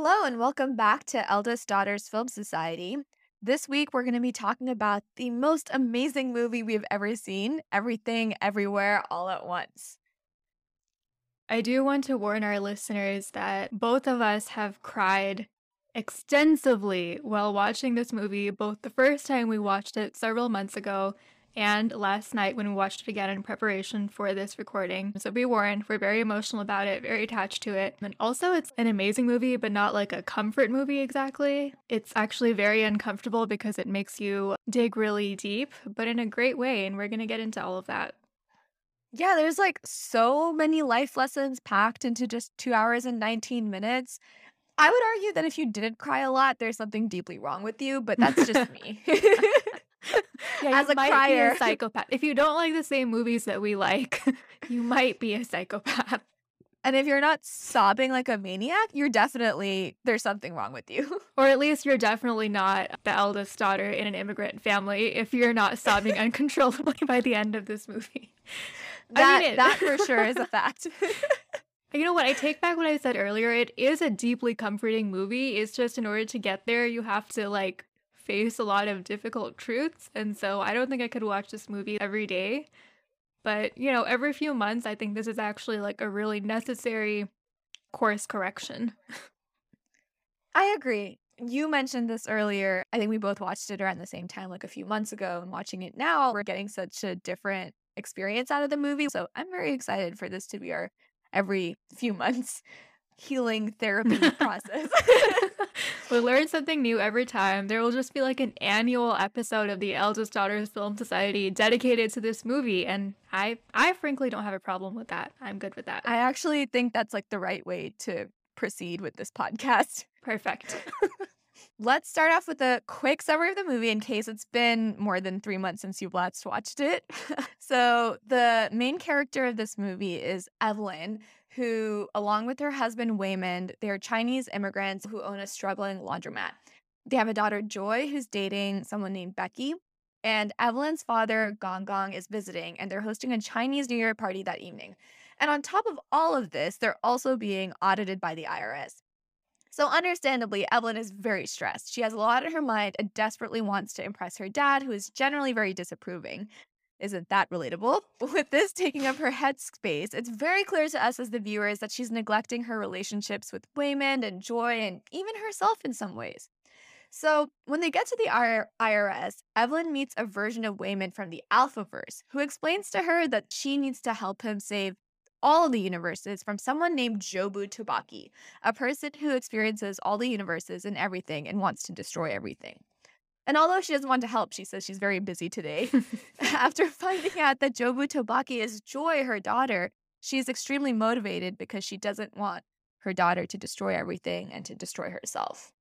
Hello, and welcome back to Eldest Daughters Film Society. This week, we're going to be talking about the most amazing movie we've ever seen Everything, Everywhere, All at Once. I do want to warn our listeners that both of us have cried extensively while watching this movie, both the first time we watched it several months ago and last night when we watched it again in preparation for this recording. So be warned, we're very emotional about it, very attached to it. And also, it's an amazing movie, but not like a comfort movie exactly. It's actually very uncomfortable because it makes you dig really deep, but in a great way. And we're going to get into all of that. Yeah, there's like so many life lessons packed into just two hours and 19 minutes. I would argue that if you didn't cry a lot, there's something deeply wrong with you, but that's just me. Yeah, As you a might be a psychopath. If you don't like the same movies that we like, you might be a psychopath. And if you're not sobbing like a maniac, you're definitely, there's something wrong with you. Or at least you're definitely not the eldest daughter in an immigrant family if you're not sobbing uncontrollably by the end of this movie. I That, mean that for sure is a fact. You know what? I take back what I said earlier. It is a deeply comforting movie. It's just in order to get there, you have to like face a lot of difficult truths. And so I don't think I could watch this movie every day. But, you know, every few months, I think this is actually like a really necessary course correction. I agree. You mentioned this earlier. I think we both watched it around the same time, like a few months ago, and watching it now, we're getting such a different experience out of the movie. So I'm very excited for this to be our every few months healing therapy process. we learn something new every time. There will just be like an annual episode of the Eldest Daughters Film Society dedicated to this movie, and I, I frankly don't have a problem with that. I'm good with that. I actually think that's like the right way to proceed with this podcast. Perfect. Let's start off with a quick summary of the movie in case it's been more than three months since you've last watched it. so, the main character of this movie is Evelyn, who, along with her husband Waymond, they're Chinese immigrants who own a struggling laundromat. They have a daughter, Joy, who's dating someone named Becky. And Evelyn's father, Gong Gong, is visiting, and they're hosting a Chinese New Year party that evening. And on top of all of this, they're also being audited by the IRS. So, understandably, Evelyn is very stressed. She has a lot on her mind and desperately wants to impress her dad, who is generally very disapproving. Isn't that relatable? With this taking up her headspace, it's very clear to us as the viewers that she's neglecting her relationships with Waymond and Joy and even herself in some ways. So, when they get to the IRS, Evelyn meets a version of Waymond from the Alphaverse who explains to her that she needs to help him save all of the universes from someone named Jobu Tupaki, a person who experiences all the universes and everything and wants to destroy everything. And although she doesn't want to help, she says she's very busy today. After finding out that Jobu Tupaki is Joy, her daughter, she is extremely motivated because she doesn't want her daughter to destroy everything and to destroy herself.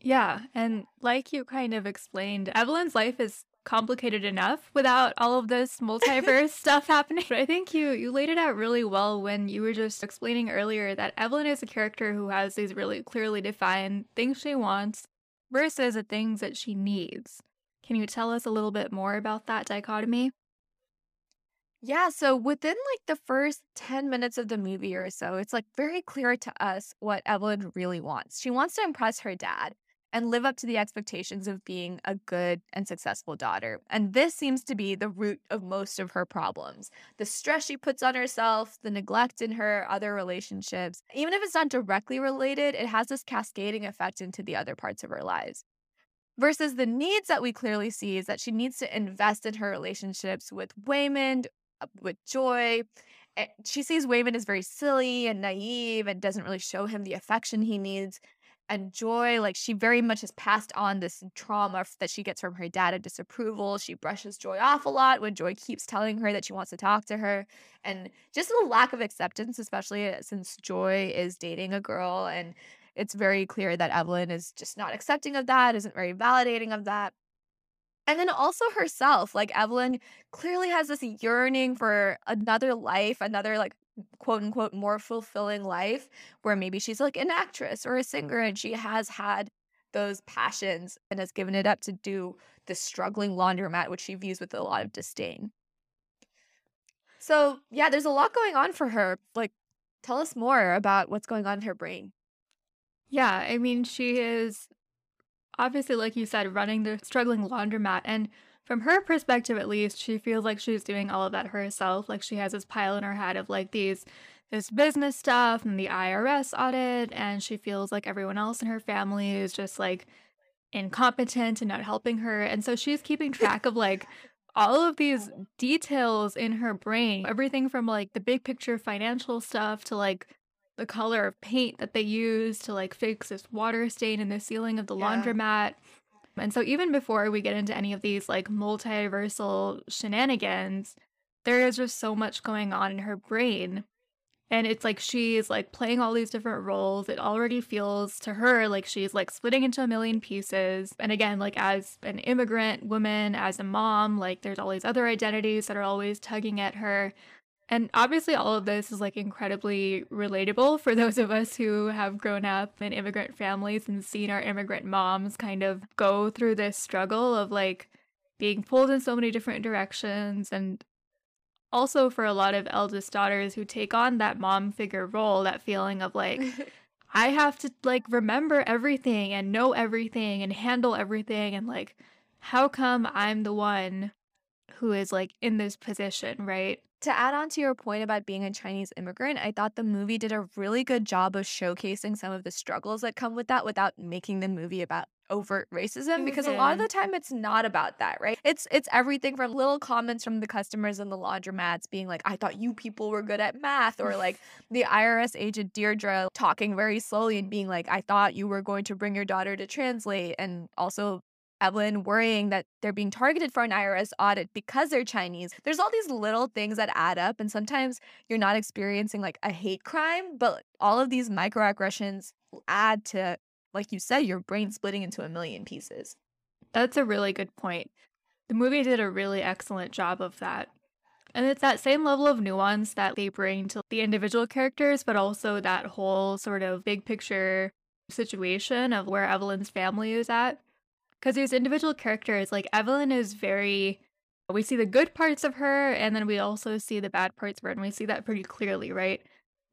Yeah, and like you kind of explained, Evelyn's life is complicated enough without all of this multiverse stuff happening. But I think you you laid it out really well when you were just explaining earlier that Evelyn is a character who has these really clearly defined things she wants versus the things that she needs. Can you tell us a little bit more about that dichotomy? Yeah, so within like the first 10 minutes of the movie or so, it's like very clear to us what Evelyn really wants. She wants to impress her dad and live up to the expectations of being a good and successful daughter. And this seems to be the root of most of her problems. The stress she puts on herself, the neglect in her other relationships, even if it's not directly related, it has this cascading effect into the other parts of her lives. Versus the needs that we clearly see is that she needs to invest in her relationships with Waymond, uh, with Joy. Eh, She sees Waymond as very silly and naive and doesn't really show him the affection he needs. And Joy, like she very much has passed on this trauma that she gets from her dad of disapproval. She brushes Joy off a lot when Joy keeps telling her that she wants to talk to her. And just the lack of acceptance, especially uh, since Joy is dating a girl. And it's very clear that Evelyn is just not accepting of that, isn't very validating of that. And then also herself, like Evelyn clearly has this yearning for another life, another like quote unquote more fulfilling life where maybe she's like an actress or a singer and she has had those passions and has given it up to do this struggling laundromat, which she views with a lot of disdain. So, yeah, there's a lot going on for her. Like, tell us more about what's going on in her brain. Yeah, I mean, she is obviously, like you said, running the struggling laundromat. And from her perspective, at least, she feels like she's doing all of that herself. Like she has this pile in her head of like these, this business stuff and the IRS audit. And she feels like everyone else in her family is just like incompetent and not helping her. And so she's keeping track of like all of these details in her brain, everything from like the big picture financial stuff to like the color of paint that they use to like fix this water stain in the ceiling of the Yeah. laundromat. And so even before we get into any of these like multiversal shenanigans, there is just so much going on in her brain. And it's like she's like playing all these different roles. It already feels to her like she's like splitting into a million pieces. And again, like as an immigrant woman, as a mom, like there's all these other identities that are always tugging at her. And obviously, all of this is like incredibly relatable for those of us who have grown up in immigrant families and seen our immigrant moms kind of go through this struggle of like being pulled in so many different directions. And also for a lot of eldest daughters who take on that mom figure role, that feeling of like, I have to like remember everything and know everything and handle everything. And like, how come I'm the one who is like in this position, right? To add on to your point about being a Chinese immigrant, I thought the movie did a really good job of showcasing some of the struggles that come with that without making the movie about overt racism because a lot of Mhm. the time it's not about that, right? It's it's everything from little comments from the customers in the laundromats being like, "I thought you people were good at math," or like the IRS agent Deirdre talking very slowly and being like, "I thought you were going to bring your daughter to translate," and also Uh, Evelyn worrying that they're being targeted for an IRS audit because they're Chinese. There's all these little things that add up, and sometimes you're not experiencing like a hate crime, but all of these microaggressions add to, like you said, your brain splitting into a million pieces. That's a really good point. The movie did a really excellent job of that. And it's that same level of nuance that they bring to the individual characters, but also that whole sort of big picture situation of where Evelyn's family is at. Because these individual characters, like Evelyn is very, we see the good parts of her, and then we also see the bad parts of her, and we see that pretty clearly, right?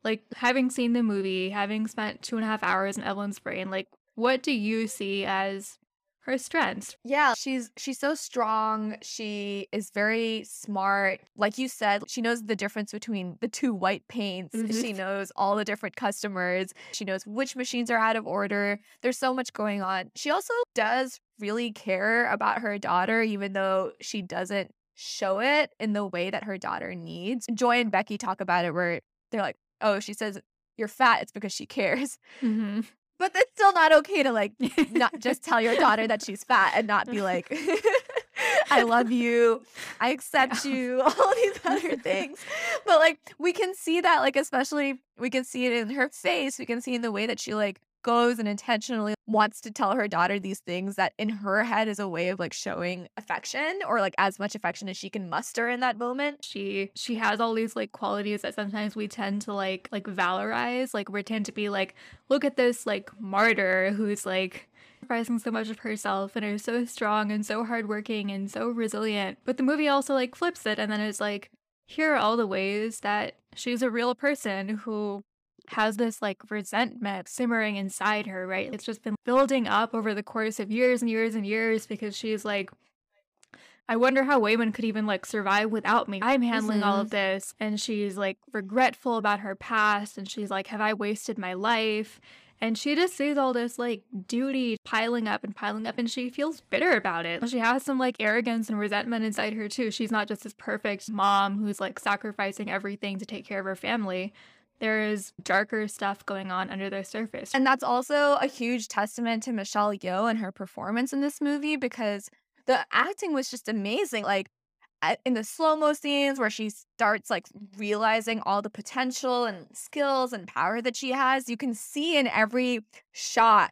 Like, having seen the movie, having spent two and a half hours in Evelyn's brain, like, what do you see as her strengths? Yeah, she's she's so strong. She is very smart. Like you said, she knows the difference between the two white paints. Mhm. She knows all the different customers. She knows which machines are out of order. There's so much going on. She also does really care about her daughter even though she doesn't show it in the way that her daughter needs. Joy and Becky talk about it where they're like, "Oh, she says you're fat, it's because she cares." Mm-hmm. But it's still not okay to like not just tell your daughter that she's fat and not be like, I love you, I accept you, all these other things. But like we can see that, like, especially we can see it in her face, we can see in the way that she like goes and intentionally wants to tell her daughter these things that in her head is a way of like showing affection or like as much affection as she can muster in that moment. she she has all these like qualities that sometimes we tend to like like valorize like we tend to be like look at this like martyr who's like sacrificing so much of herself and is so strong and so hardworking and so resilient but the movie also like flips it and then it's like here are all the ways that she's a real person who has this like resentment simmering inside her right it's just been building up over the course of years and years and years because she's like I wonder how Waymond could even like survive without me. I'm handling all of mm-hmm. this. And she's like regretful about her past. And she's like, Have I wasted my life? And she just sees all this like duty piling up and piling up. And she feels bitter about it. She has some like arrogance and resentment inside her too. She's not just this perfect mom who's like sacrificing everything to take care of her family. There is darker stuff going on under the surface. And that's also a huge testament to Michelle Yeoh and her performance in this movie because the acting was just amazing. Like in the slow mo scenes where she starts like realizing all the potential and skills and power that she has, you can see in every shot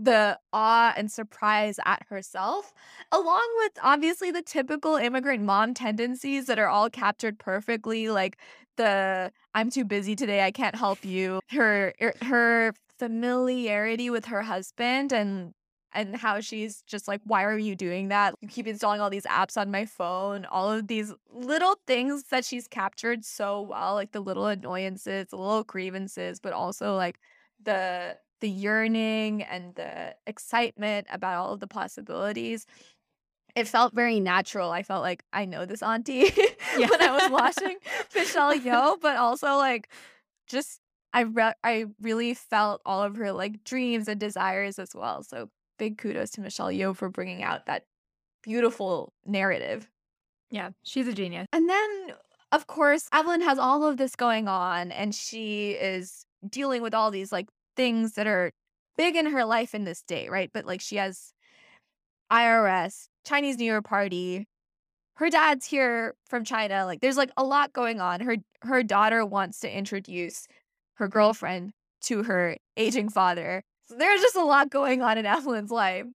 the awe and surprise at herself, along with obviously the typical immigrant mom tendencies that are all captured perfectly, like the I'm too busy today, I can't help you. Her er, her familiarity with her husband and and how she's just like, why are you doing that? You keep installing all these apps on my phone, all of these little things that she's captured so well, like the little annoyances, the little grievances, but also like the the yearning and the excitement about all of the possibilities. It felt very natural. I felt like I know this auntie Yeah. when I was watching Michelle Yeoh, but also like just I re- I really felt all of her like dreams and desires as well. So big kudos to Michelle Yeoh for bringing out that beautiful narrative. Yeah, she's a genius. And then, of course, Evelyn has all of this going on, and she is dealing with all these like things that are big in her life in this day, right? But like she has IRS, Chinese New Year party. Her dad's here from China. Like there's like a lot going on. Her her daughter wants to introduce her girlfriend to her aging father. So there's just a lot going on in Evelyn's life.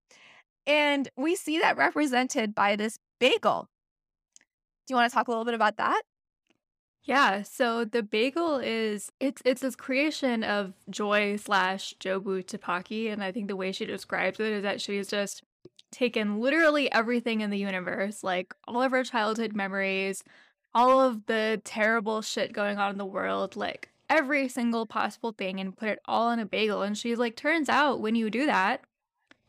And we see that represented by this bagel. Do you want to talk a little bit about that? Yeah, so the bagel is it's it's this creation of Joy slash Jobu Tupaki, and I think the way she describes it is that she's just taken literally everything in the universe, like all of her childhood memories, all of the terrible shit going on in the world, like every single possible thing, and put it all in a bagel. And she's like, turns out when you do that,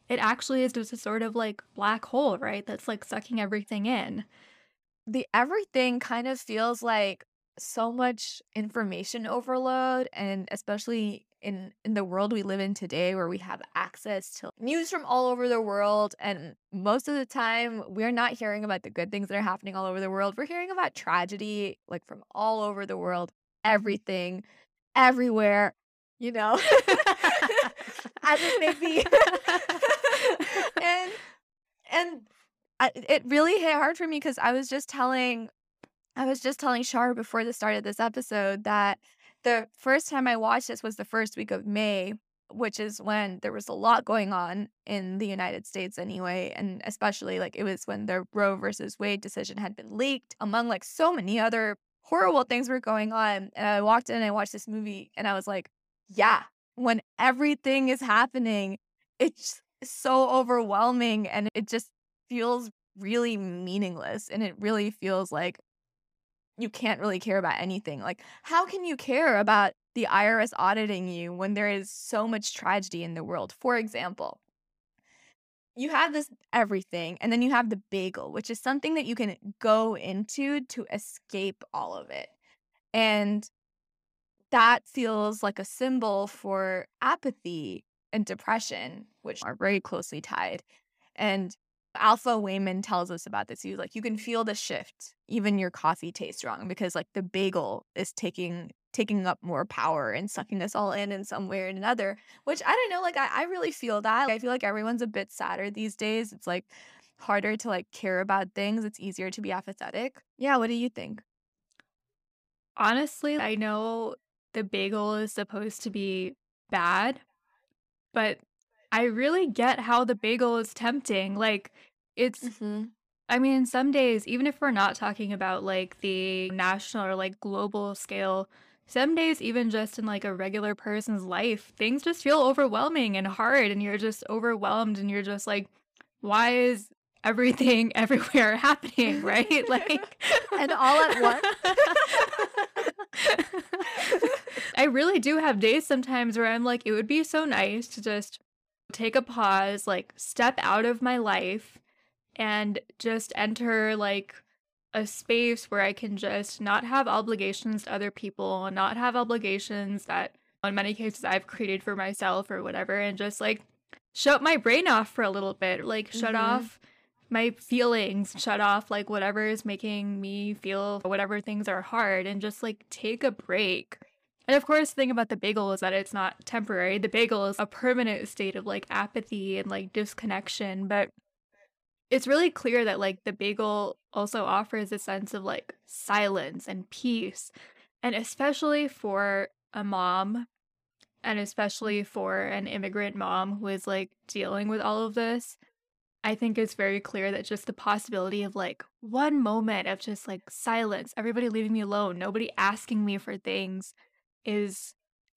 it actually is just a sort of like black hole, right? That's like sucking everything in. The everything kind of feels like so much information overload and especially in in the world we live in today where we have access to news from all over the world and most of the time we're not hearing about the good things that are happening all over the world. We're hearing about tragedy like from all over the world mm-hmm. everything everywhere you know? As it may be and and I, it really hit hard for me because I was just telling I was just telling Shar before the start of this episode that the first time I watched this was the first week of May, which is when there was a lot going on in the United States anyway, and especially like it was when the Roe versus Wade decision had been leaked, among like so many other horrible things were going on. And I walked in and I watched this movie and I was like, yeah, when everything is happening, it's so overwhelming and it just feels really meaningless and it really feels like you can't really care about anything. Like, how can you care about the IRS auditing you when there is so much tragedy in the world? For example, you have this everything, and then you have the bagel, which is something that you can go into to escape all of it. And that feels like a symbol for apathy and depression, which are very closely tied. And Alpha Waymond tells us about this. He was like, you can feel the shift. Even your coffee tastes wrong because like the bagel is taking taking up more power and sucking us all in in some way or another. Which I don't know. Like I, I really feel that. I feel like everyone's a bit sadder these days. It's like harder to like care about things. It's easier to be apathetic. Yeah. What do you think? Honestly, I know the bagel is supposed to be bad, but I really get how the bagel is tempting. Like, it's, Mm-hmm. I mean, some days, even if we're not talking about like the national or like global scale, some days, even just in like a regular person's life, things just feel overwhelming and hard, and you're just overwhelmed, and you're just like, why is everything everywhere happening, right? Like, And all at once? I really do have days sometimes where I'm like, it would be so nice to just take a pause, like step out of my life and just enter like a space where I can just not have obligations to other people not have obligations that in many cases I've created for myself or whatever and just like shut my brain off for a little bit, like shut Mhm. off my feelings, shut off like whatever is making me feel whatever things are hard and just like take a break. And of course, the thing about the bagel is that it's not temporary. The bagel is a permanent state of like apathy and like disconnection, but it's really clear that like the bagel also offers a sense of like silence and peace. And especially for a mom and especially for an immigrant mom who is like dealing with all of this, I think it's very clear that just the possibility of like one moment of just like silence, everybody leaving me alone, nobody asking me for things is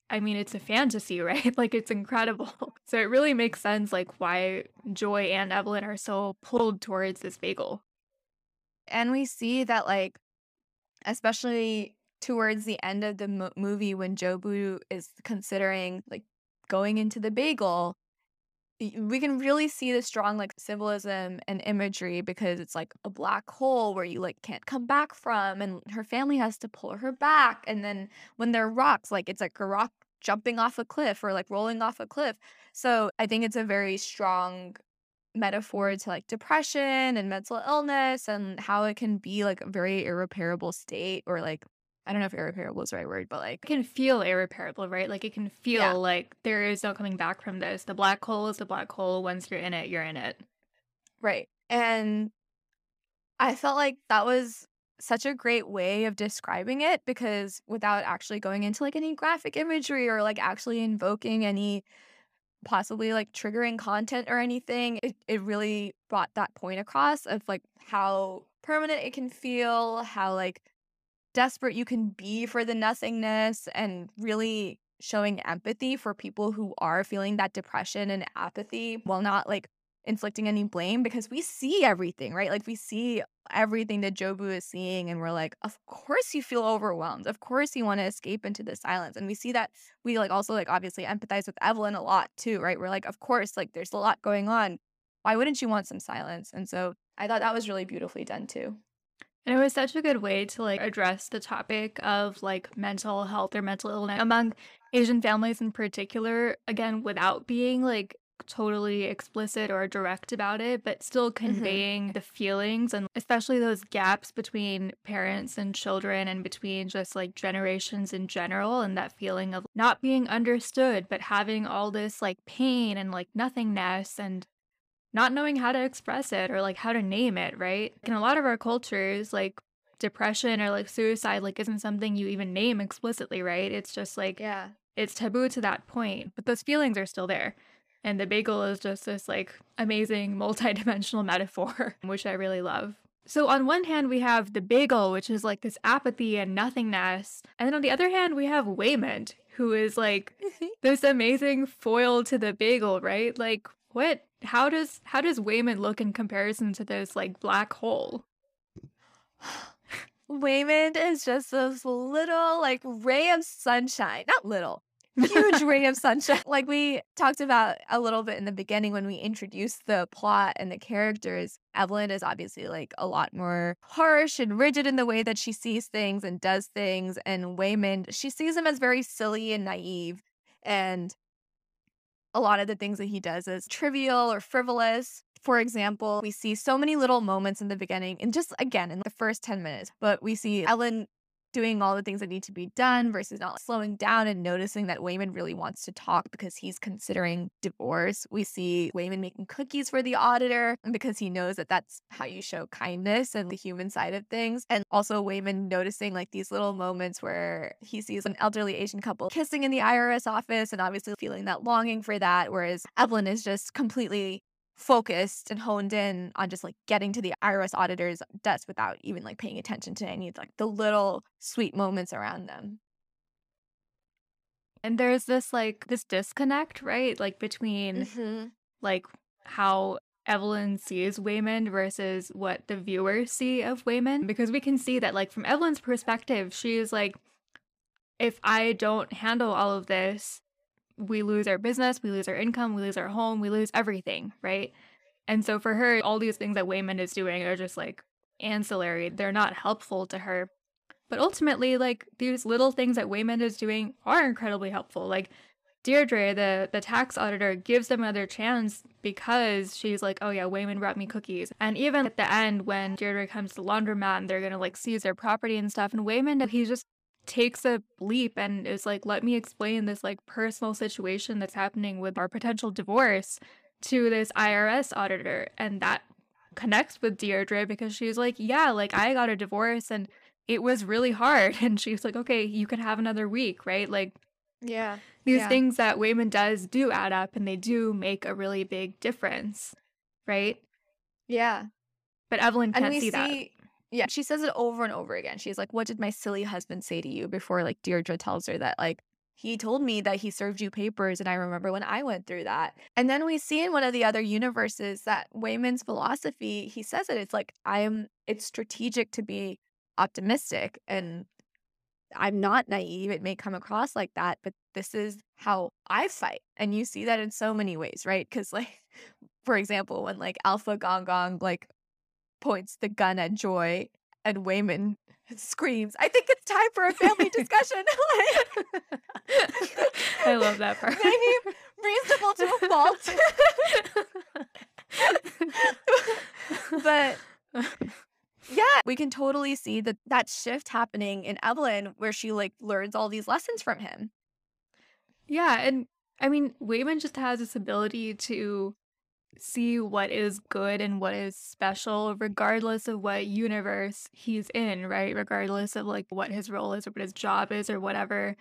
I mean, it's a fantasy, right? Like it's incredible. So it really makes sense like why Joy and Evelyn are so pulled towards this bagel. And we see that, like, especially towards the end of the mo- movie when Jobu is considering like going into the bagel, we can really see the strong like symbolism and imagery because it's like a black hole where you like can't come back from and her family has to pull her back and then when there are rocks like it's like a rock jumping off a cliff or like rolling off a cliff. So i think it's a very strong metaphor to like depression and mental illness and how it can be like a very irreparable state or like I don't know if irreparable is the right word, but like it can feel irreparable, right? Like it can feel yeah. like there is no coming back from this. The black hole is the black hole. Once you're in it, you're in it. Right. And I felt like that was such a great way of describing it because without actually going into like any graphic imagery or like actually invoking any possibly like triggering content or anything, it, it really brought that point across of like how permanent it can feel, how like desperate you can be for the nothingness and really showing empathy for people who are feeling that depression and apathy while not like inflicting any blame because we see everything, right? Like we see everything that Jobu is seeing and we're like, of course you feel overwhelmed. Of course you want to escape into the silence. And we see that we like also like obviously empathize with Evelyn a lot too, right? We're like, of course, like there's a lot going on. Why wouldn't you want some silence? And so I thought that was really beautifully done too. And it was such a good way to like address the topic of like mental health or mental illness among Asian families in particular, again, without being like totally explicit or direct about it, but still mm-hmm. conveying mm-hmm. the feelings and especially those gaps between parents and children and between just like generations in general and that feeling of not being understood, but having all this like pain and like nothingness and not knowing how to express it or like how to name it, right? In a lot of our cultures, like depression or like suicide like isn't something you even name explicitly, right? It's just like yeah, it's taboo to that point, but those feelings are still there. And the bagel is just this like amazing multidimensional metaphor, which I really love. So on one hand, we have the bagel, which is like this apathy and nothingness. And then on the other hand, we have Waymond, who is like this amazing foil to the bagel, right? Like what how does how does Waymond look in comparison to this like black hole? Waymond is just this little like ray of sunshine. Not little, huge ray of sunshine. Like we talked about a little bit in the beginning when we introduced the plot and the characters. Evelyn is obviously like a lot more harsh and rigid in the way that she sees things and does things. And Waymond, she sees him as very silly and naive. And a lot of the things that he does is trivial or frivolous. For example, we see so many little moments in the beginning, and just again in the first 10 minutes, but we see Ellen doing all the things that need to be done versus not slowing down and noticing that Waymond really wants to talk because he's considering divorce. We see Waymond making cookies for the auditor because he knows that that's how you show kindness and the human side of things. And also Waymond noticing like these little moments where he sees an elderly Asian couple kissing in the IRS office and obviously feeling that longing for that, whereas Evelyn is just completely focused and honed in on just like getting to the IRS auditor's desk without even like paying attention to any of like the little sweet moments around them. And there's this like this disconnect, right? Like between mm-hmm. like how Evelyn sees Waymond versus what the viewers see of Waymond. Because we can see that, like, from Evelyn's perspective, she's like, if I don't handle all of this, we lose our business, we lose our income, we lose our home, we lose everything, right? And so for her, all these things that Waymond is doing are just like ancillary. They're not helpful to her. But ultimately, like these little things that Waymond is doing are incredibly helpful. Like Deirdre, the, the tax auditor, gives them another chance because she's like, oh yeah, Waymond brought me cookies. And even at the end, when Deirdre comes to the laundromat and they're gonna like seize their property and stuff, and Waymond, he's just takes a leap and is like, let me explain this like personal situation that's happening with our potential divorce to this IRS auditor. And that connects with Deirdre because she's like, yeah, like I got a divorce and it was really hard. And she's like, okay, you can have another week, right? Like, yeah. These yeah. things that Waymond does do add up and they do make a really big difference, right? Yeah. But Evelyn can't see, see that. Yeah, she says it over and over again. She's like, What did my silly husband say to you? Before like Deirdre tells her that, like, he told me that he served you papers, and I remember when I went through that. And then we see in one of the other universes that Waymond's philosophy, he says it, it's like, I am, it's strategic to be optimistic. And I'm not naive. It may come across like that, but this is how I fight. And you see that in so many ways, right? Because, like, for example, when like Alpha Gong Gong like points the gun at Joy and Waymond screams, I think it's time for a family discussion. I love that part. Maybe reasonable to a fault. but yeah, we can totally see that that shift happening in Evelyn where she like learns all these lessons from him. Yeah, and I mean, Waymond just has this ability to see what is good and what is special, regardless of what universe he's in, right? Regardless of like what his role is or what his job is or whatever.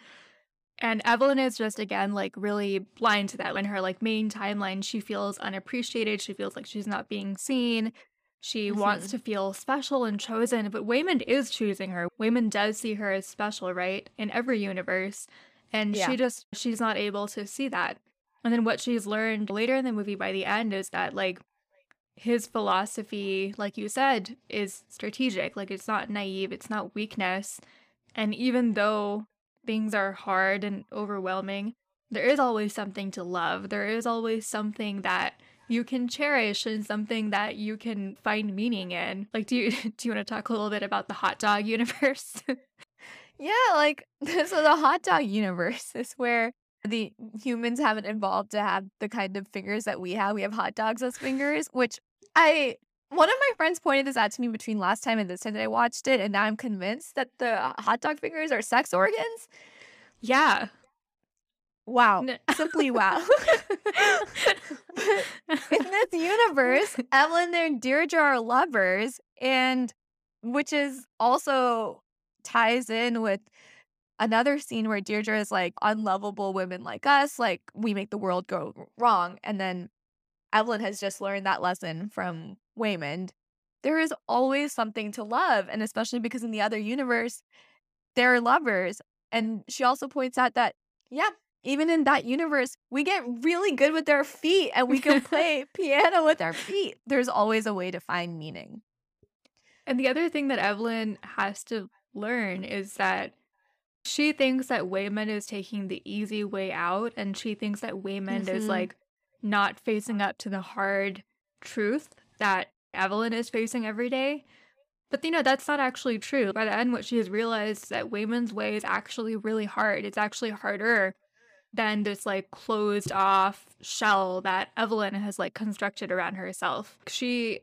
And Evelyn is just again like really blind to that. In her like main timeline, she feels unappreciated. She feels like she's not being seen. She mm-hmm. wants to feel special and chosen, but Waymond is choosing her. Waymond does see her as special, right? In every universe. And yeah. she just she's not able to see that. And then what she's learned later in the movie by the end is that like his philosophy, like you said, is strategic. Like it's not naive, it's not weakness. And even though things are hard and overwhelming, there is always something to love. There is always something that you can cherish and something that you can find meaning in. Like do you do you want to talk a little bit about the hot dog universe? yeah, like so the hot dog universe is where the humans haven't evolved to have the kind of fingers that we have. We have hot dogs as fingers, which I one of my friends pointed this out to me between last time and this time that I watched it, and now I'm convinced that the uh, hot dog fingers are sex organs. Yeah. Wow. No. Simply wow. in this universe, Evelyn and Deirdre are lovers, and which is also ties in with another scene where Deirdre is like, unlovable women like us, like we make the world go wrong. And then Evelyn has just learned that lesson from Waymond. There is always something to love. And especially because in the other universe, they're lovers. And she also points out that, yeah, even in that universe, we get really good with our feet and we can play piano with our feet. There's always a way to find meaning. And the other thing that Evelyn has to learn is that she thinks that Waymond is taking the easy way out, and she thinks that Waymond mm-hmm. is like not facing up to the hard truth that Evelyn is facing every day. But you know, that's not actually true. By the end, what she has realized is that Waymond's way is actually really hard. It's actually harder than this like closed off shell that Evelyn has like constructed around herself. She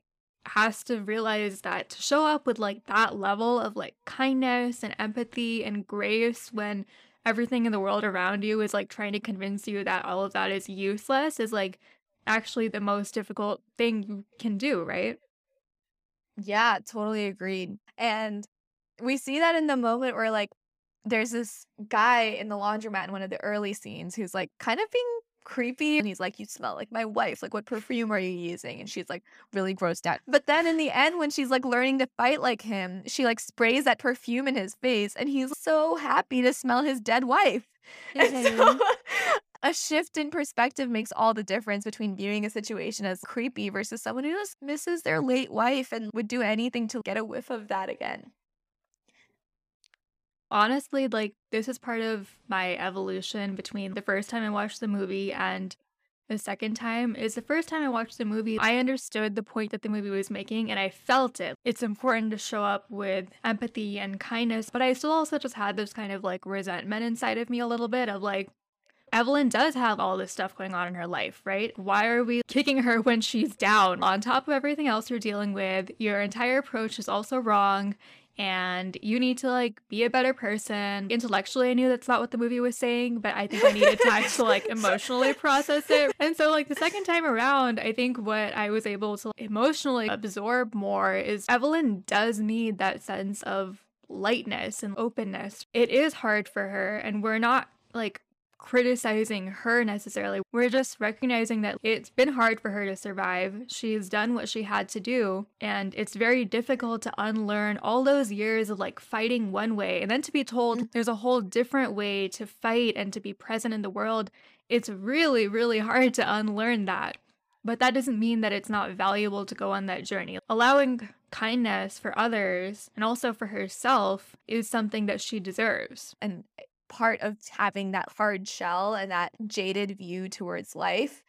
has to realize that to show up with like that level of like kindness and empathy and grace when everything in the world around you is like trying to convince you that all of that is useless is like actually the most difficult thing you can do, right? Yeah, totally agreed. And we see that in the moment where like there's this guy in the laundromat in one of the early scenes who's like kind of being creepy. And he's like, You smell like my wife. Like, what perfume are you using? And she's like, really grossed out. But then in the end, when she's like learning to fight like him, she like sprays that perfume in his face. And he's so happy to smell his dead wife. Mm-hmm. So, a shift in perspective makes all the difference between viewing a situation as creepy versus someone who just misses their late wife and would do anything to get a whiff of that again honestly, like this is part of my evolution between the first time I watched the movie and the second time is the first time I watched the movie, I understood the point that the movie was making and I felt it. It's important to show up with empathy and kindness, but I still also just had this kind of like resentment inside of me a little bit of like, Evelyn does have all this stuff going on in her life, right? Why are we kicking her when she's down? On top of everything else you're dealing with, your entire approach is also wrong and you need to like be a better person. Intellectually, I knew that's not what the movie was saying, but I think I needed time to like emotionally process it. And so, like, the second time around, I think what I was able to emotionally absorb more is Evelyn does need that sense of lightness and openness. It is hard for her, and we're not like criticizing her necessarily. We're just recognizing that it's been hard for her to survive. She's done what she had to do, and it's very difficult to unlearn all those years of like fighting one way and then to be told mm. there's a whole different way to fight and to be present in the world. It's really, really hard to unlearn that. But that doesn't mean that it's not valuable to go on that journey. Allowing kindness for others and also for herself is something that she deserves. And part of having that hard shell and that jaded view towards life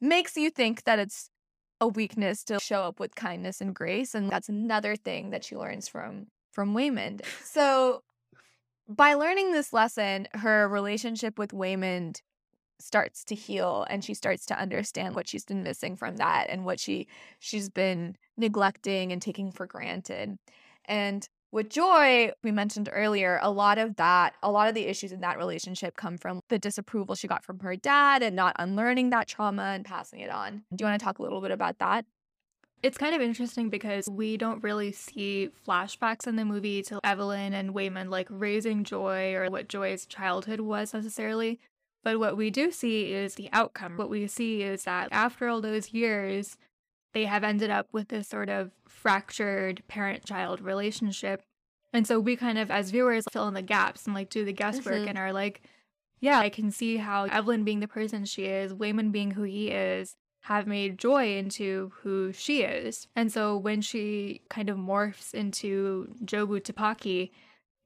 makes you think that it's a weakness to show up with kindness and grace and that's another thing that she learns from from Waymond. So by learning this lesson, her relationship with Waymond starts to heal and she starts to understand what she's been missing from that and what she she's been neglecting and taking for granted. And with joy, we mentioned earlier, a lot of that, a lot of the issues in that relationship come from the disapproval she got from her dad and not unlearning that trauma and passing it on. Do you want to talk a little bit about that? It's kind of interesting because we don't really see flashbacks in the movie to Evelyn and Waymond like raising Joy or what Joy's childhood was necessarily. But what we do see is the outcome. What we see is that after all those years, they have ended up with this sort of fractured parent child relationship. And so we kind of, as viewers, fill in the gaps and like do the guesswork mm-hmm. and are like, yeah, I can see how Evelyn being the person she is, Waymond being who he is, have made Joy into who she is. And so when she kind of morphs into Jobu Tupaki,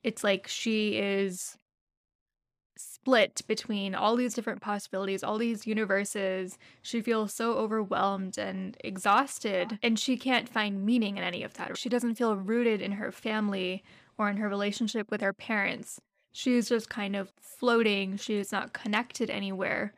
it's like she is split between all these different possibilities, all these universes. She feels so overwhelmed and exhausted, and she can't find meaning in any of that. She doesn't feel rooted in her family or in her relationship with her parents. She's just kind of floating. She's not connected anywhere.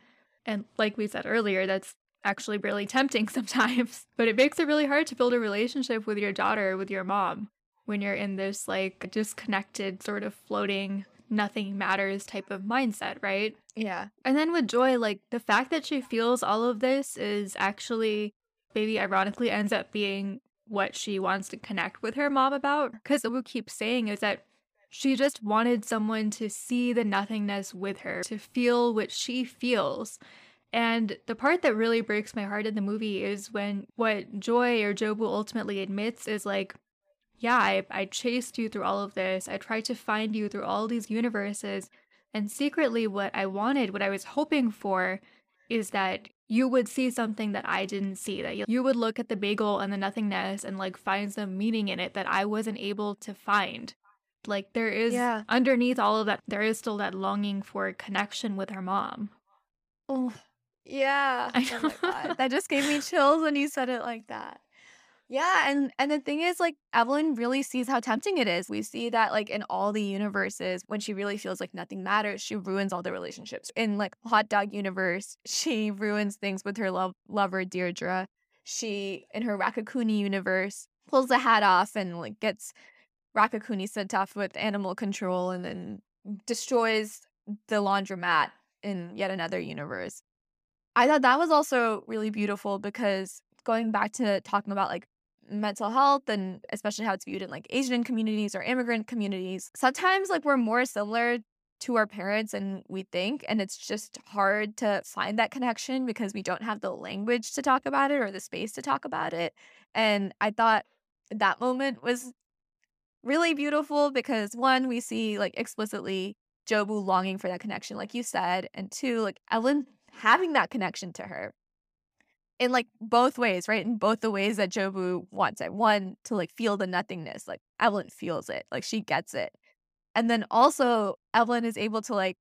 And like we said earlier, that's actually really tempting sometimes. But it makes it really hard to build a relationship with your daughter, with your mom, when you're in this like disconnected, sort of floating nothing matters type of mindset, right? Yeah. And then with Joy, like the fact that she feels all of this is actually maybe ironically ends up being what she wants to connect with her mom about. Because what we keep saying is that she just wanted someone to see the nothingness with her, to feel what she feels. And the part that really breaks my heart in the movie is when what Joy or Jobu ultimately admits is like, yeah, I, I chased you through all of this. I tried to find you through all these universes. And secretly, what I wanted, what I was hoping for, is that you would see something that I didn't see, that you would look at the bagel and the nothingness and like find some meaning in it that I wasn't able to find. Like, there is yeah. underneath all of that, there is still that longing for connection with her mom. Oh, yeah. Oh my God. that just gave me chills when you said it like that. Yeah, and and the thing is like Evelyn really sees how tempting it is. We see that like in all the universes when she really feels like nothing matters, she ruins all the relationships. In like Hot Dog universe, she ruins things with her love lover Deirdre. She in her Raccacoonie universe pulls the hat off and like gets Raccacoonie sent off with animal control and then destroys the laundromat in yet another universe. I thought that was also really beautiful because going back to talking about like mental health and especially how it's viewed in like Asian communities or immigrant communities, sometimes like we're more similar to our parents and we think and it's just hard to find that connection because we don't have the language to talk about it or the space to talk about it. And I thought that moment was really beautiful because one, we see like explicitly Jobu longing for that connection, like you said, and two, like Ellen having that connection to her in like both ways, right? In both the ways that Jobu wants it. One, to like feel the nothingness, like Evelyn feels it, like she gets it. And then also, Evelyn is able to like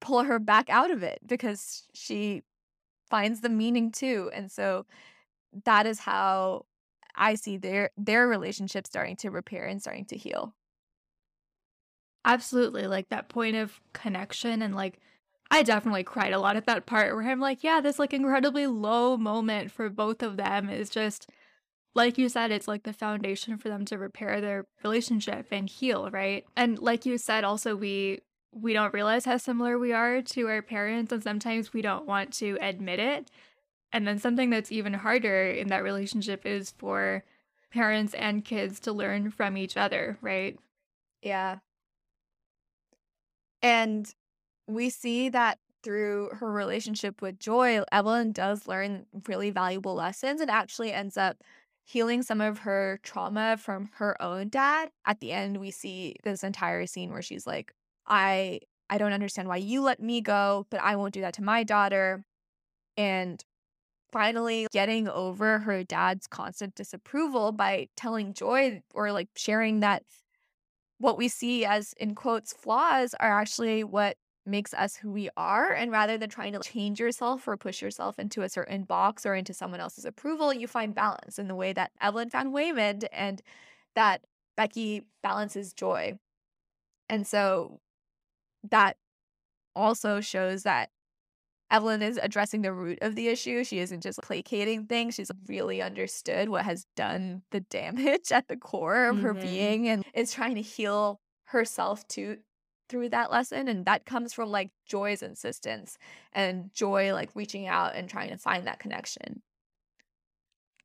pull her back out of it because she finds the meaning too. And so that is how I see their their relationship starting to repair and starting to heal. Absolutely. Like that point of connection and like I definitely cried a lot at that part where I'm like, yeah, this like incredibly low moment for both of them is just like you said, it's like the foundation for them to repair their relationship and heal, right? And like you said, also we we don't realize how similar we are to our parents and sometimes we don't want to admit it. And then something that's even harder in that relationship is for parents and kids to learn from each other, right? Yeah. And we see that through her relationship with Joy, Evelyn does learn really valuable lessons and actually ends up healing some of her trauma from her own dad. At the end, we see this entire scene where she's like, I I don't understand why you let me go, but I won't do that to my daughter. And finally getting over her dad's constant disapproval by telling Joy or like sharing that what we see as in quotes flaws are actually what makes us who we are and rather than trying to change yourself or push yourself into a certain box or into someone else's approval you find balance in the way that evelyn found waymond and that becky balances joy and so that also shows that Evelyn is addressing the root of the issue. She isn't just placating things. She's really understood what has done the damage at the core of mm-hmm. her being and is trying to heal herself to through that lesson and that comes from like joy's insistence and joy like reaching out and trying to find that connection.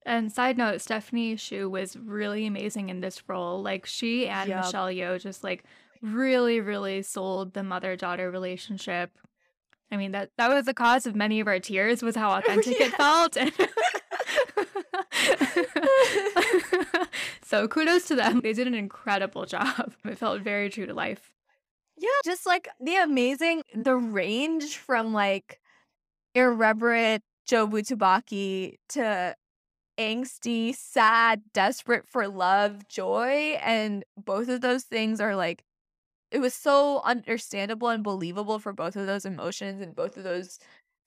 And side note stephanie hsu was really amazing in this role like she and yep. michelle yeoh just like really really sold the mother-daughter relationship. I mean that that was the cause of many of our tears was how authentic it felt. So kudos to them. They did an incredible job. It felt very true to life yeah, just like the amazing the range from like irreverent Jobu Tupaki to angsty, sad, desperate for love, joy. And both of those things are like, it was so understandable and believable for both of those emotions and both of those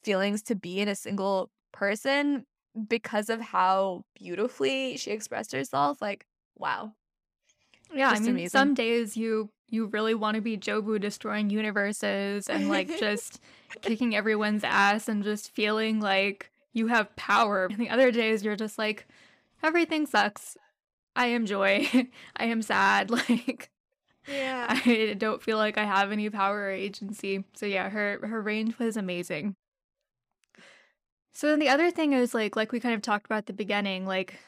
feelings to be in a single person because of how beautifully she expressed herself. Like, wow. Yeah, Just I mean, amazing. some days you you really want to be Jobu destroying universes and like just kicking everyone's ass and just feeling like you have power. And the other days you're just like, everything sucks. I am joy. I am sad. Like, yeah, I don't feel like I have any power or agency. So yeah, her her range was amazing. So then the other thing is like like we kind of talked about at the beginning, like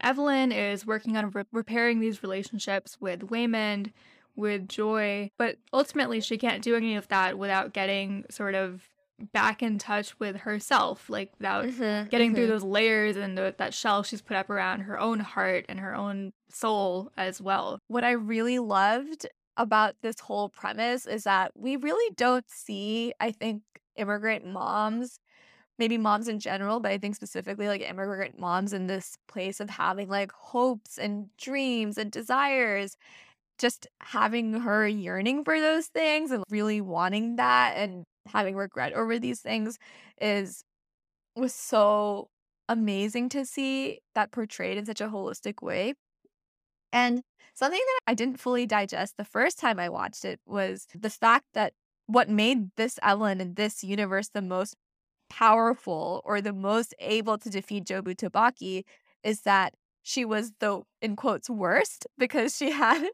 Evelyn is working on re- repairing these relationships with Waymond with joy. But ultimately, she can't do any of that without getting sort of back in touch with herself, like without mm-hmm, getting mm-hmm. through those layers and the, that shell she's put up around her own heart and her own soul as well. What I really loved about this whole premise is that we really don't see, I think, immigrant moms maybe moms in general, but I think specifically like immigrant moms in this place of having like hopes and dreams and desires just having her yearning for those things and really wanting that and having regret over these things is was so amazing to see that portrayed in such a holistic way. And something that I didn't fully digest the first time I watched it was the fact that what made this Evelyn and this universe the most powerful or the most able to defeat Jobu Tupaki is that she was the in quotes worst because she had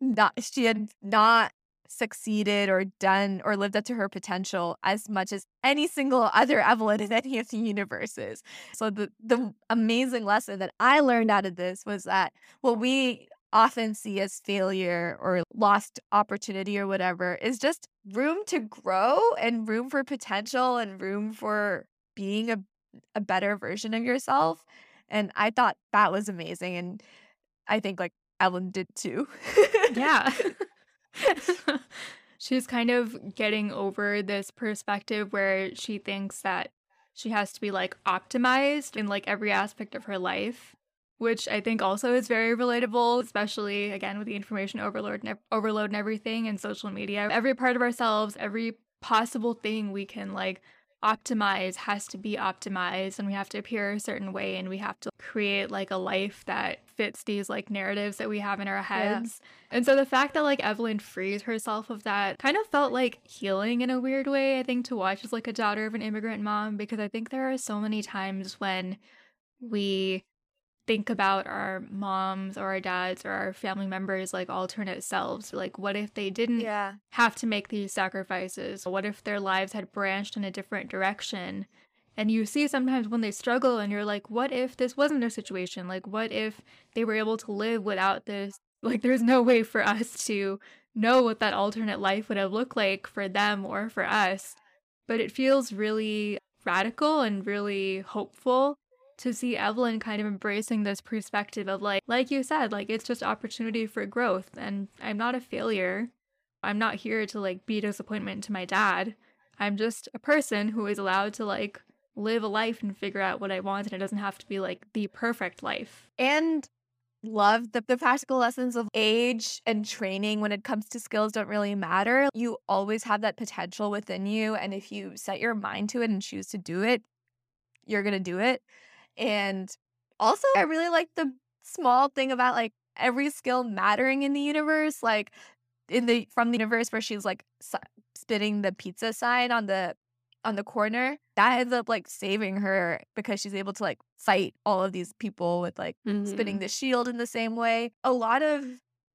not she had not succeeded or done or lived up to her potential as much as any single other Evelyn in any of the universes. So the the amazing lesson that I learned out of this was that what we often see as failure or lost opportunity or whatever is just room to grow and room for potential and room for being a a better version of yourself. And I thought that was amazing and I think like Evelyn did too. yeah. She's kind of getting over this perspective where she thinks that she has to be like optimized in like every aspect of her life, which I think also is very relatable, especially again with the information overload and overload and everything and social media. Every part of ourselves, every possible thing we can like optimize has to be optimized and we have to appear a certain way and we have to create like a life that fits these like narratives that we have in our heads. Yeah. And so the fact that like Evelyn frees herself of that kind of felt like healing in a weird way, I think, to watch as like a daughter of an immigrant mom because I think there are so many times when we think about our moms or our dads or our family members like alternate selves. Like, what if they didn't yeah. have to make these sacrifices? What if their lives had branched in a different direction? And you see sometimes when they struggle, and you're like, what if this wasn't their situation? Like, what if they were able to live without this? Like, there's no way for us to know what that alternate life would have looked like for them or for us. But it feels really radical and really hopeful to see Evelyn kind of embracing this perspective of like like you said like it's just opportunity for growth and I'm not a failure. I'm not here to like be disappointment to my dad. I'm just a person who is allowed to like live a life and figure out what I want. And it doesn't have to be like the perfect life. And love the, the practical lessons of age and training when it comes to skills don't really matter. You always have that potential within you. And if you set your mind to it and choose to do it, you're going to do it. And also, I really like the small thing about like every skill mattering in the universe. Like in the from the universe where she's like spitting the pizza sign on the on the corner that ends up like saving her because she's able to like fight all of these people with like mm-hmm. spinning the shield in the same way a lot of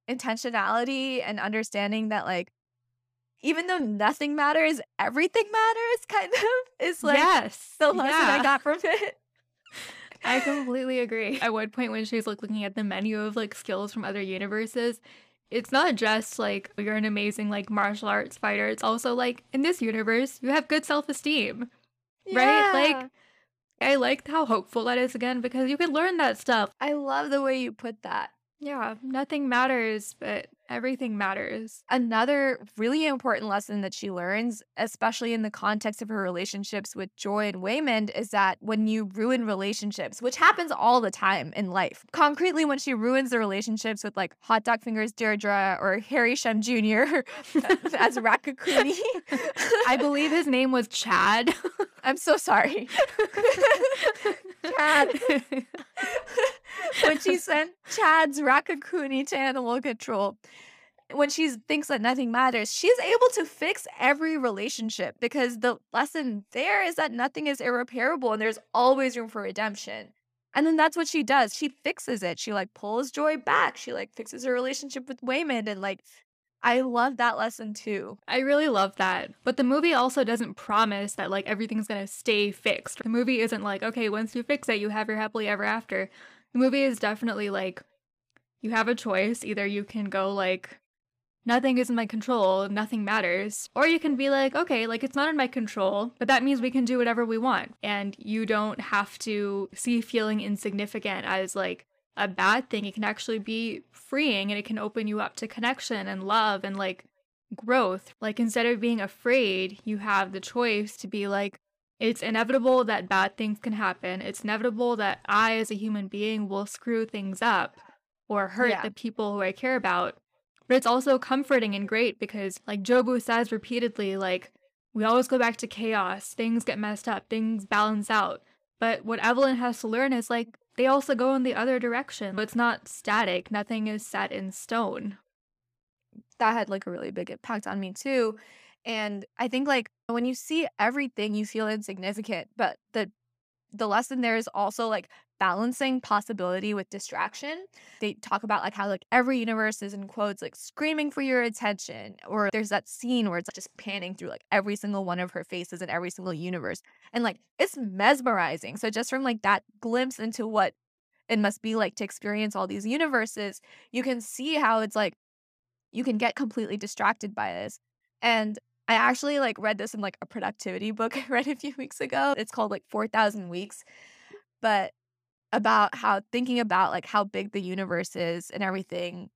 intentionality and understanding that like even though nothing matters everything matters kind of is like yes the lesson yeah. i got from it I completely agree. At one point when she's like looking at the menu of like skills from other universes, it's not just like oh, you're an amazing like martial arts fighter. It's also like in this universe, you have good self esteem. Yeah. Right? Like I liked how hopeful that is again because you can learn that stuff. I love the way you put that. Yeah, nothing matters, but everything matters. Another really important lesson that she learns, especially in the context of her relationships with Joy and Waymond, is that when you ruin relationships, which happens all the time in life, concretely, when she ruins the relationships with like Hot Dog Fingers Deirdre or Harry Shum Jr. as Raccacoonie. I believe his name was Chad. I'm so sorry. Chad when she sent Chad's Raccacoonie to animal control, when she thinks that nothing matters, she's able to fix every relationship because the lesson there is that nothing is irreparable and there's always room for redemption. And then that's what she does. She fixes it. She like pulls Joy back. She like fixes her relationship with Waymond and like I love that lesson too. I really love that. But the movie also doesn't promise that like everything's going to stay fixed. The movie isn't like, okay, once you fix it, you have your happily ever after. The movie is definitely like you have a choice. Either you can go like nothing is in my control, nothing matters, or you can be like, okay, like it's not in my control, but that means we can do whatever we want. And you don't have to see feeling insignificant as like a bad thing. It can actually be freeing and it can open you up to connection and love and like growth. Like instead of being afraid, you have the choice to be like, it's inevitable that bad things can happen. It's inevitable that I, as a human being, will screw things up or hurt yeah. the people who I care about. But it's also comforting and great because, like Jobu says repeatedly, like, we always go back to chaos. Things get messed up, things balance out. But what Evelyn has to learn is like, they also go in the other direction. It's not static, nothing is set in stone. That had like a really big impact on me too. And I think like when you see everything, you feel insignificant. But the the lesson there is also like balancing possibility with distraction. They talk about like how like every universe is in quotes like screaming for your attention or there's that scene where it's like, just panning through like every single one of her faces in every single universe and like it's mesmerizing. So just from like that glimpse into what it must be like to experience all these universes, you can see how it's like you can get completely distracted by this. And I actually like read this in like a productivity book I read a few weeks ago. It's called like 4000 weeks. But about how thinking about like how big the universe is and everything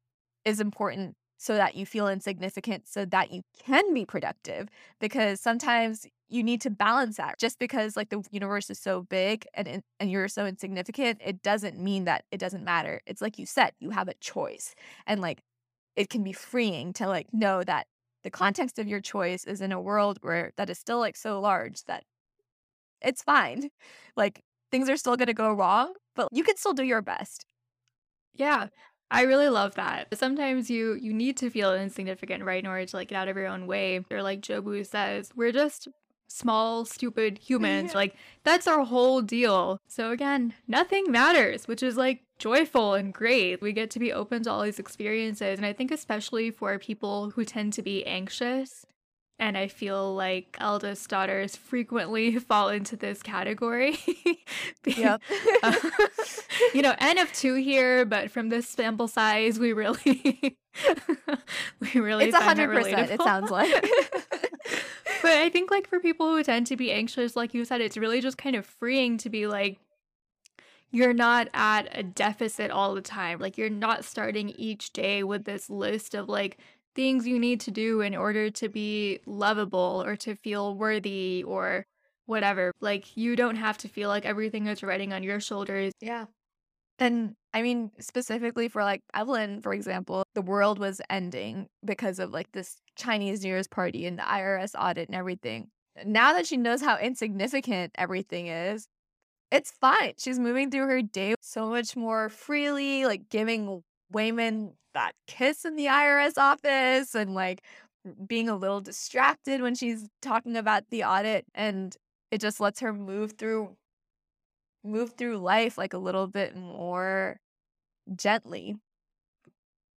is important so that you feel insignificant so that you can be productive because sometimes you need to balance that just because like the universe is so big and and you're so insignificant it doesn't mean that it doesn't matter it's like you said you have a choice and like it can be freeing to like know that the context of your choice is in a world where that is still like so large that it's fine. Like things are still going to go wrong, but you can still do your best. Yeah. I really love that. Sometimes you you need to feel insignificant, right, in order to like get out of your own way. Or like Jobu says, we're just small, stupid humans. like that's our whole deal. So again, nothing matters, which is like joyful and great. We get to be open to all these experiences. And I think, especially for people who tend to be anxious, and I feel like eldest daughters frequently fall into this category. yep. uh, you know, N of two here, but from this sample size, we really, we really. It's hundred percent. It sounds like. but I think, like, for people who tend to be anxious, like you said, it's really just kind of freeing to be like, you're not at a deficit all the time. Like you're not starting each day with this list of like things you need to do in order to be lovable or to feel worthy or whatever. Like, you don't have to feel like everything is riding on your shoulders. Yeah. And I mean, specifically for like Evelyn, for example, the world was ending because of like this Chinese New Year's party and the IRS audit and everything. Now that she knows how insignificant everything is, it's fine. She's moving through her day so much more freely, like giving Waymond that kiss in the IRS office and like being a little distracted when she's talking about the audit and it just lets her move through move through life like a little bit more gently.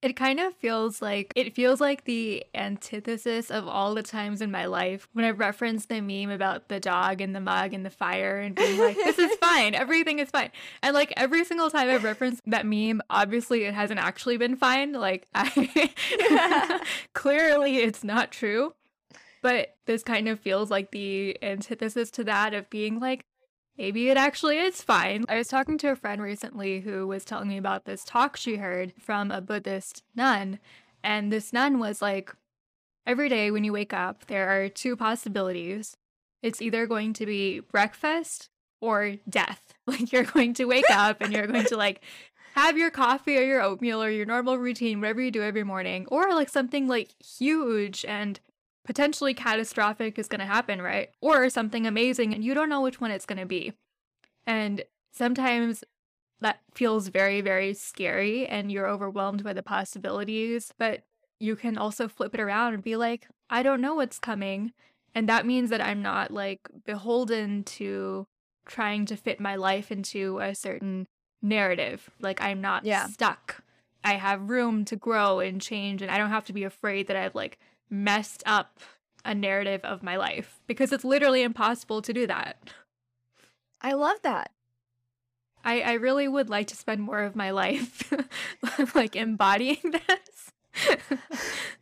It kind of feels like it feels like the antithesis of all the times in my life when I referenced the meme about the dog and the mug and the fire and being like, this is fine, everything is fine. And like every single time I've referenced that meme, obviously it hasn't actually been fine. Like I clearly it's not true. But this kind of feels like the antithesis to that of being like, maybe it actually is fine. I was talking to a friend recently who was telling me about this talk she heard from a Buddhist nun. And this nun was like, every day when you wake up, there are two possibilities. It's either going to be breakfast or death. Like you're going to wake up and you're going to like have your coffee or your oatmeal or your normal routine, whatever you do every morning, or like something like huge and potentially catastrophic is going to happen, right? Or something amazing and you don't know which one it's going to be. And sometimes that feels very, very scary and you're overwhelmed by the possibilities. But you can also flip it around and be like, I don't know what's coming. And that means that I'm not like beholden to trying to fit my life into a certain narrative. Like I'm not yeah. stuck. I have room to grow and change and I don't have to be afraid that I've like messed up a narrative of my life because it's literally impossible to do that. I love that. I, I really would like to spend more of my life like embodying this.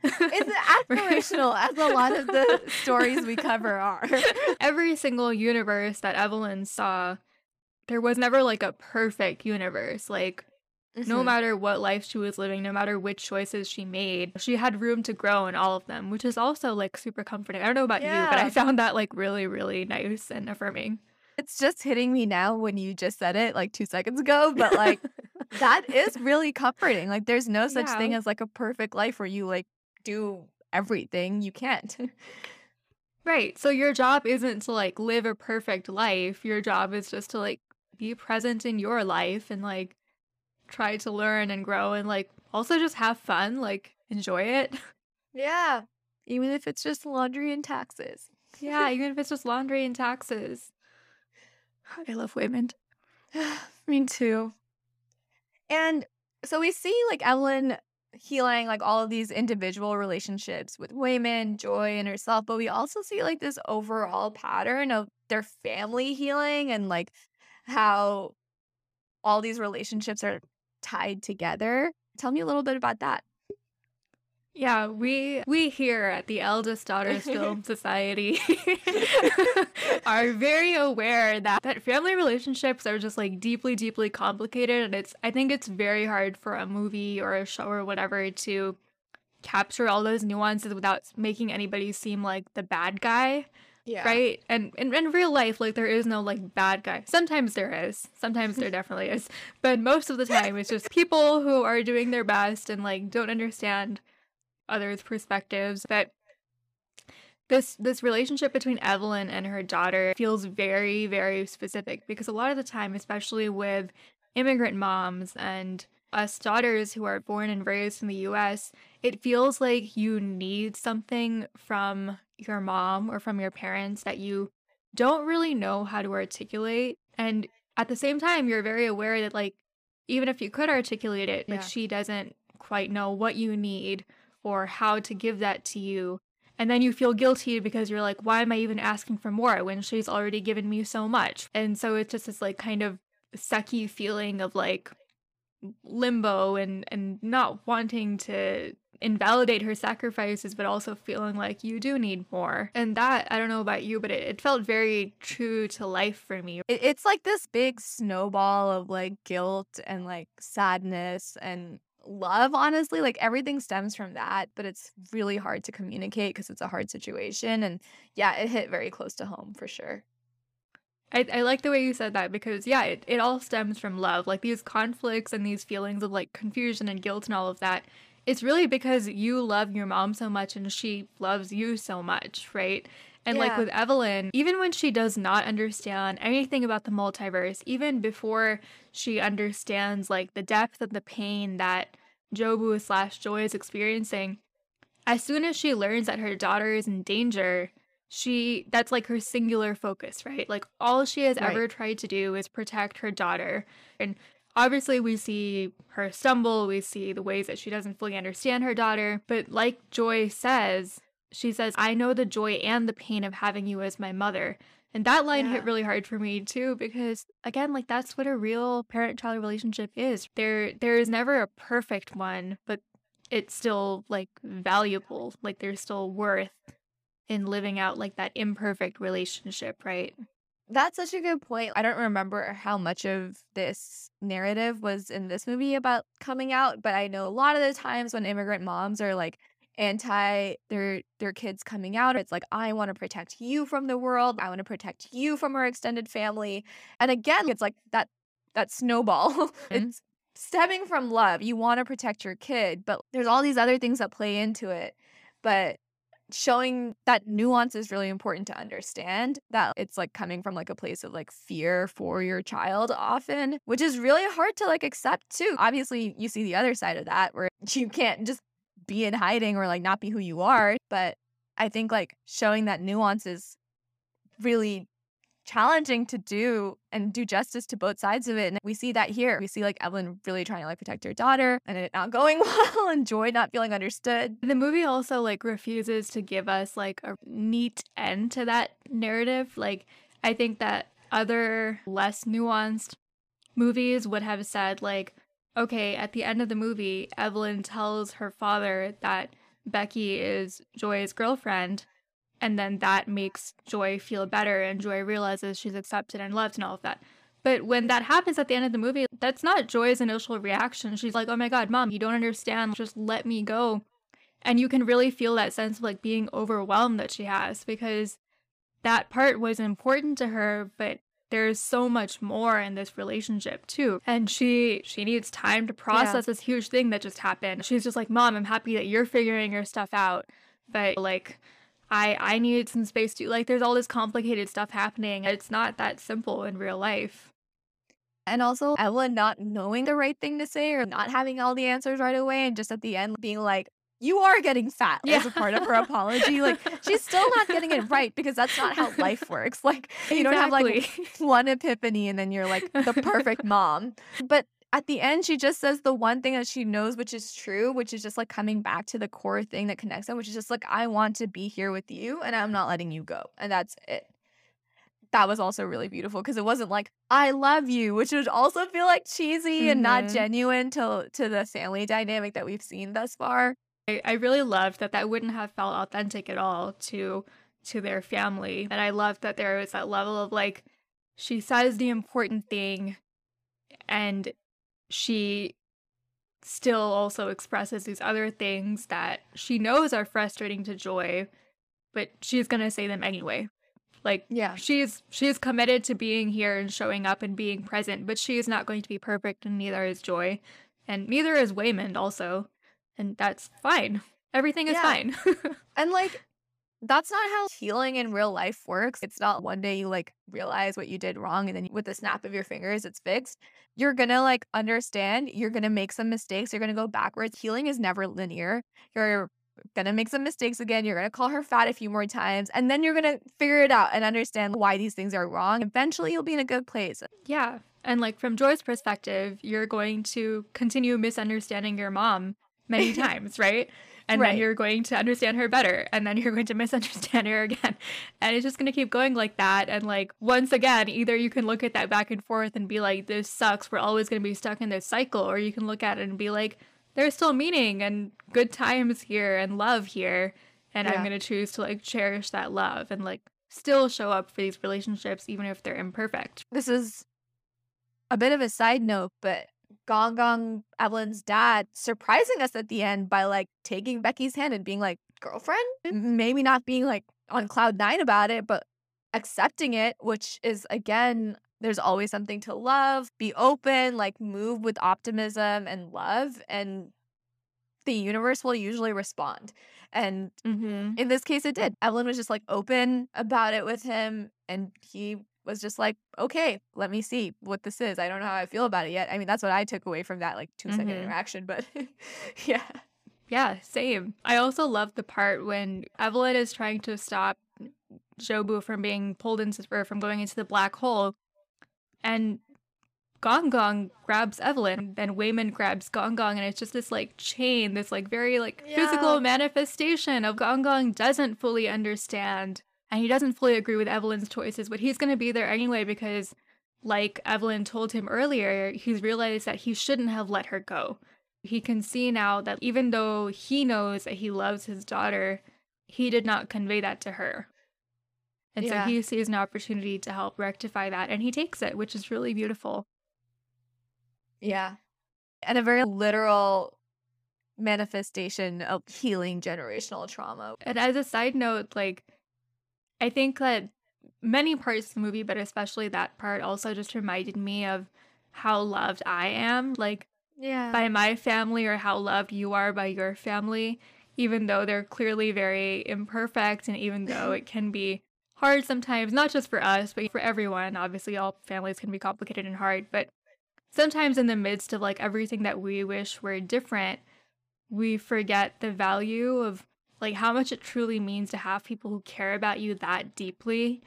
it's aspirational as a lot of the stories we cover are. Every single universe that Evelyn saw, there was never like a perfect universe. Like Mm-hmm. No matter what life she was living, no matter which choices she made, she had room to grow in all of them, which is also like super comforting. I don't know about yeah. you, but I found that like really, really nice and affirming. It's just hitting me now when you just said it like two seconds ago, but like that is really comforting. Like there's no such yeah. thing as like a perfect life where you like do everything. You can't. right. So your job isn't to like live a perfect life. Your job is just to like be present in your life and like try to learn and grow and like also just have fun, like enjoy it. Yeah. Even if it's just laundry and taxes. yeah, even if it's just laundry and taxes. I love Waymond. Me too. And so we see like Evelyn healing like all of these individual relationships with Waymond, Joy, and herself, but we also see like this overall pattern of their family healing and like how all these relationships are tied together. Tell me a little bit about that. Yeah, we we here at the Eldest Daughters Film Society are very aware that that family relationships are just like deeply deeply complicated and it's I think it's very hard for a movie or a show or whatever to capture all those nuances without making anybody seem like the bad guy. Yeah. Right? And in, in real life, like there is no like bad guy. Sometimes there is. Sometimes there definitely is. But most of the time it's just people who are doing their best and like don't understand others' perspectives. But this this relationship between Evelyn and her daughter feels very, very specific because a lot of the time, especially with immigrant moms and us daughters who are born and raised in the US, it feels like you need something from your mom or from your parents that you don't really know how to articulate. And at the same time, you're very aware that, like, even if you could articulate it, yeah. like, she doesn't quite know what you need or how to give that to you. And then you feel guilty because you're like, why am I even asking for more when she's already given me so much? And so it's just this, like, kind of sucky feeling of, like, limbo and and not wanting to invalidate her sacrifices, but also feeling like you do need more. And that, I don't know about you, but it, it felt very true to life for me. It, it's like this big snowball of like guilt and like sadness and love, honestly. Like everything stems from that, but it's really hard to communicate because it's a hard situation. And yeah, it hit very close to home for sure. I, I like the way you said that because yeah, it, it all stems from love. Like these conflicts and these feelings of like confusion and guilt and all of that. It's really because you love your mom so much and she loves you so much, right? And like with Evelyn, even when she does not understand anything about the multiverse, even before she understands like the depth of the pain that Jobu slash Joy is experiencing, as soon as she learns that her daughter is in danger, she that's like her singular focus, right? Like all she has Right. ever tried to do is protect her daughter. And obviously we see her stumble, we see the ways that she doesn't fully understand her daughter, but like Joy says, she says, "I know the joy and the pain of having you as my mother." And that line hit really hard for me too because again, like that's what a real parent-child relationship is. There there is never a perfect one, but it's still like valuable. Like there's still worth in living out like that imperfect relationship, right? That's such a good point. I don't remember how much of this narrative was in this movie about coming out, but I know a lot of the times when immigrant moms are like anti their their kids coming out, it's like I want to protect you from the world. I want to protect you from our extended family. And again, it's like that that snowball. Mm-hmm. it's stemming from love. You want to protect your kid, but there's all these other things that play into it. But showing that nuance is really important to understand that it's like coming from like a place of like fear for your child often which is really hard to like accept too. Obviously you see the other side of that where you can't just be in hiding or like not be who you are but i think like showing that nuance is really challenging to do and do justice to both sides of it and we see that here we see like evelyn really trying to like protect her daughter and it not going well and joy not feeling understood The movie also like refuses to give us like a neat end to that narrative. Like I think that other less nuanced movies would have said like okay, at the end of the movie, Evelyn tells her father that Becky is Joy's girlfriend and then that makes Joy feel better and Joy realizes she's accepted and loved and all of that. But when that happens at the end of the movie, that's not Joy's initial reaction. She's like, "Oh my god, mom, you don't understand. Just let me go." And you can really feel that sense of like being overwhelmed that she has because that part was important to her, but there's so much more in this relationship too. And she she needs time to process this huge thing that just happened. She's just like, "Mom, I'm happy that you're figuring your stuff out." But like I I needed some space too. Like there's all this complicated stuff happening. It's not that simple in real life. And also Evelyn not knowing the right thing to say or not having all the answers right away and just at the end being like, you are getting fat as a part of her apology. Like she's still not getting it right because that's not how life works. Like you don't have like one epiphany and then you're like the perfect mom. But at the end, she just says the one thing that she knows, which is true, which is just like coming back to the core thing that connects them, which is just like, I want to be here with you and I'm not letting you go. And that's it. That was also really beautiful because it wasn't like, I love you, which would also feel like cheesy and not Mhm. genuine to, to the family dynamic that we've seen thus far. I, I really loved that that wouldn't have felt authentic at all to to their family. And I loved that there was that level of like she says the important thing and she still also expresses these other things that she knows are frustrating to Joy, but she's going to say them anyway. Like Yeah. she's she's committed to being here and showing up and being present, but she is not going to be perfect and neither is Joy. And neither is Waymond also. And that's fine. Everything is Yeah. fine. And like, that's not how healing in real life works. It's not one day you like realize what you did wrong and then with the snap of your fingers, it's fixed. You're gonna like understand, you're gonna make some mistakes, you're gonna go backwards. Healing is never linear. You're gonna make some mistakes again. You're gonna call her fat a few more times, and then you're gonna figure it out and understand why these things are wrong. Eventually, you'll be in a good place. yeah. And like from Joy's perspective, you're going to continue misunderstanding your mom many times, right? And Right. then you're going to understand her better, and then you're going to misunderstand her again. And it's just going to keep going like that. And like, once again, either you can look at that back and forth and be like, this sucks, we're always going to be stuck in this cycle, or you can look at it and be like, there's still meaning and good times here and love here. And I'm going to choose to like cherish that love and like still show up for these relationships, even if they're imperfect. This is a bit of a side note, but Gong Gong, Evelyn's dad, surprising us at the end by like taking Becky's hand and being like, girlfriend? Maybe not being like on cloud nine about it, but accepting it, which is again, there's always something to love, be open, like move with optimism and love, and the universe will usually respond. And Mhm. in this case, it did. Evelyn was just like open about it with him, and he was just like, okay, let me see what this is. I don't know how I feel about it yet. I mean, that's what I took away from that like two second Mhm. interaction, but yeah. Yeah, same. I also love the part when Evelyn is trying to stop Jobu from being pulled into or from going into the black hole, and Gong Gong grabs Evelyn, then Waymond grabs Gong Gong, and it's just this like chain, this like very like Yeah. physical manifestation of Gong Gong doesn't fully understand and he doesn't fully agree with Evelyn's choices, but he's gonna be there anyway because like Evelyn told him earlier, he's realized that he shouldn't have let her go. He can see now that even though he knows that he loves his daughter, he did not convey that to her. And Yeah. so he sees an opportunity to help rectify that and he takes it, which is really beautiful. Yeah. And a very literal manifestation of healing generational trauma. And as a side note, like I think that many parts of the movie, but especially that part also just reminded me of how loved I am, like Yeah. by my family or how loved you are by your family, even though they're clearly very imperfect and even though it can be hard sometimes, not just for us, but for everyone. Obviously, all families can be complicated and hard, but sometimes in the midst of like everything that we wish were different, we forget the value of like how much it truly means to have people who care about you that deeply.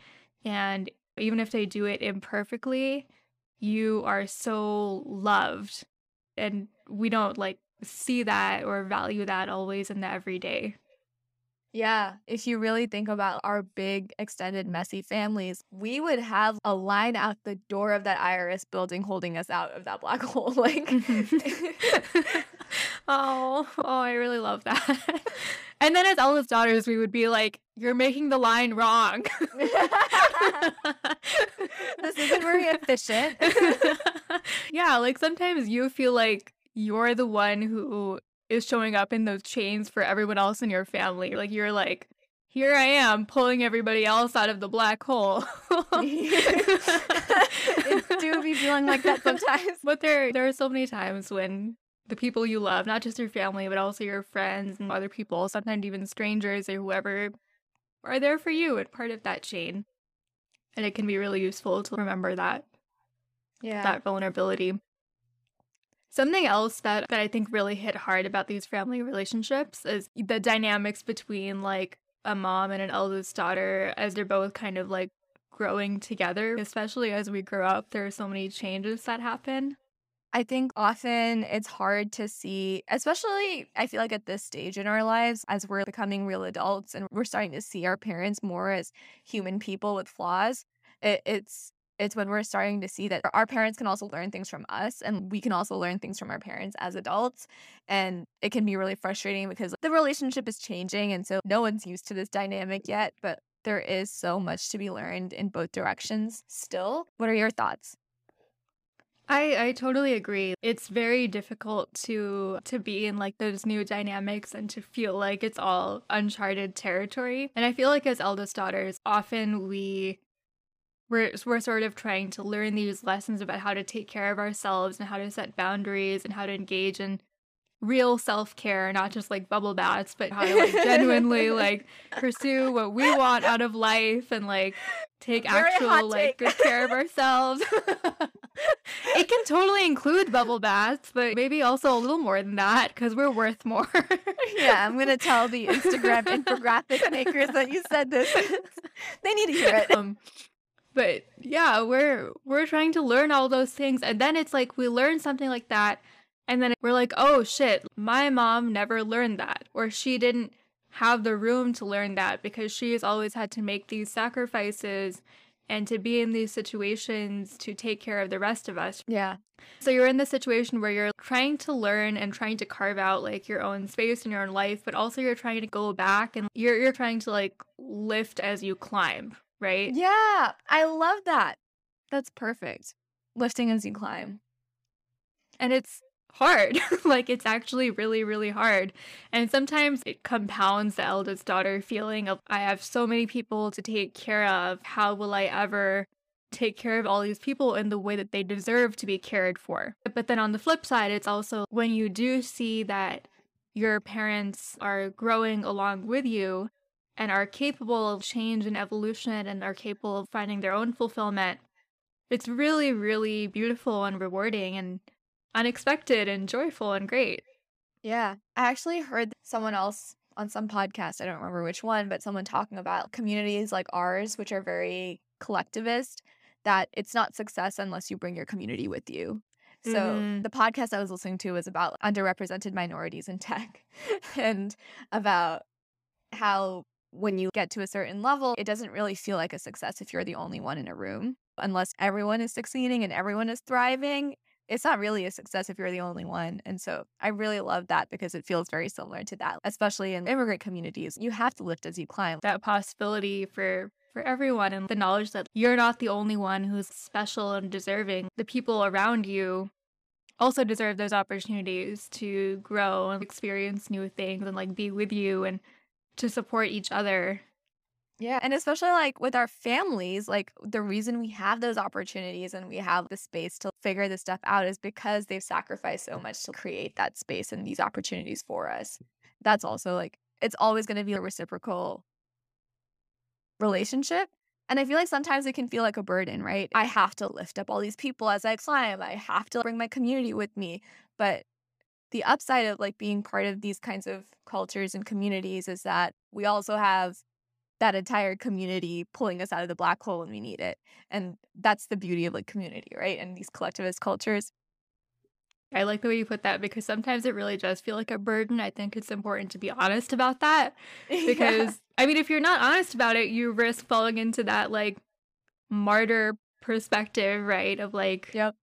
And even if they do it imperfectly, you are so loved. And we don't like see that or value that always in the everyday. Yeah, if you really think about our big, extended, messy families, we would have a line out the door of that IRS building holding us out of that black hole. Like, oh, oh, I really love that. and then as eldest daughters, we would be like, "You're making the line wrong." this isn't very efficient. yeah, like sometimes you feel like you're the one who is showing up in those chains for everyone else in your family. Like you're like, here I am pulling everybody else out of the black hole. it do be feeling like that sometimes. But there there are so many times when the people you love, not just your family, but also your friends and other people, sometimes even strangers or whoever, are there for you and part of that chain. And it can be really useful to remember that Yeah. that vulnerability. Something else that, that I think really hit hard about these family relationships is the dynamics between like a mom and an eldest daughter as they're both kind of like growing together, especially as we grow up. There are so many changes that happen. I think often it's hard to see, especially I feel like at this stage in our lives, as we're becoming real adults and we're starting to see our parents more as human people with flaws. It, it's it's when we're starting to see that our parents can also learn things from us and we can also learn things from our parents as adults and it can be really frustrating because the relationship is changing and so no one's used to this dynamic yet but there is so much to be learned in both directions still what are your thoughts I I totally agree. It's very difficult to to be in like those new dynamics and to feel like it's all uncharted territory. And I feel like as eldest daughters, often we we're we're sort of trying to learn these lessons about how to take care of ourselves and how to set boundaries and how to engage in real self-care, not just like bubble baths, but how to like genuinely like pursue what we want out of life and like take Very actual like good care of ourselves. it can totally include bubble baths, but maybe also a little more than that because we're worth more. yeah, I'm gonna tell the Instagram infographic makers that you said this. they need to hear it. um, but yeah, we're we're trying to learn all those things, and then it's like we learn something like that, and then we're like, oh shit, my mom never learned that, or she didn't have the room to learn that because she has always had to make these sacrifices and to be in these situations to take care of the rest of us. Yeah. So you're in the situation where you're trying to learn and trying to carve out like your own space in your own life, but also you're trying to go back and you're you're trying to like lift as you climb, right? Yeah, I love that. That's perfect. Lifting as you climb. And it's hard. like it's actually really, really hard. And sometimes it compounds the eldest daughter feeling of I have so many people to take care of. How will I ever take care of all these people in the way that they deserve to be cared for? But then on the flip side, it's also when you do see that your parents are growing along with you and are capable of change and evolution and are capable of finding their own fulfillment. It's really, really beautiful and rewarding and unexpected and joyful and great. Yeah. I actually heard someone else on some podcast, I don't remember which one, but someone talking about communities like ours, which are very collectivist, that it's not success unless you bring your community with you. So Mhm. the podcast I was listening to was about underrepresented minorities in tech and about how when you get to a certain level, it doesn't really feel like a success if you're the only one in a room. Unless everyone is succeeding and everyone is thriving, it's not really a success if you're the only one. And so I really love that because it feels very similar to that, especially in immigrant communities. You have to lift as you climb. That possibility for for everyone and the knowledge that you're not the only one who's special and deserving. The people around you also deserve those opportunities to grow and experience new things and like be with you and to support each other. Yeah. And especially like with our families, like the reason we have those opportunities and we have the space to figure this stuff out is because they've sacrificed so much to create that space and these opportunities for us. That's also like, it's always going to be a reciprocal relationship. And I feel like sometimes it can feel like a burden, right? I have to lift up all these people as I climb. I have to bring my community with me. But the upside of like being part of these kinds of cultures and communities is that we also have that entire community pulling us out of the black hole when we need it. And that's the beauty of like community, right? And these collectivist cultures. I like the way you put that because sometimes it really does feel like a burden. I think it's important to be honest about that because I mean if you're not honest about it, you risk falling into that like martyr perspective, right? Of like Yep.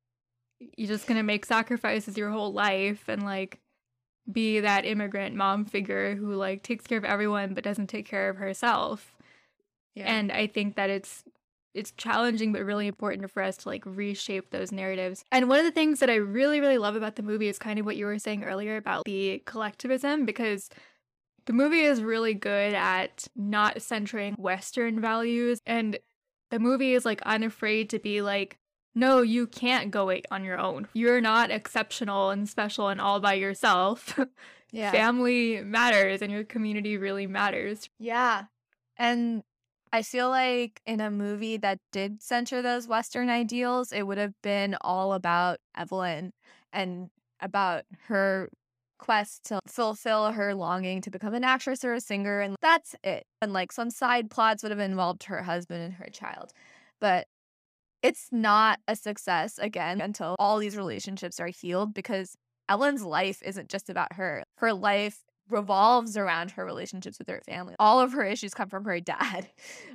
you're just going to make sacrifices your whole life and like be that immigrant mom figure who like takes care of everyone but doesn't take care of herself. Yeah. And I think that it's it's challenging but really important for us to like reshape those narratives. And one of the things that I really really love about the movie is kind of what you were saying earlier about the collectivism because the movie is really good at not centering western values and the movie is like unafraid to be like no, you can't go it on your own. You're not exceptional and special and all by yourself. yeah. Family matters and your community really matters. Yeah. And I feel like in a movie that did center those Western ideals, it would have been all about Evelyn and about her quest to fulfill her longing to become an actress or a singer. And that's it. And like some side plots would have involved her husband and her child. But it's not a success again until all these relationships are healed because Ellen's life isn't just about her. Her life revolves around her relationships with her family. All of her issues come from her dad,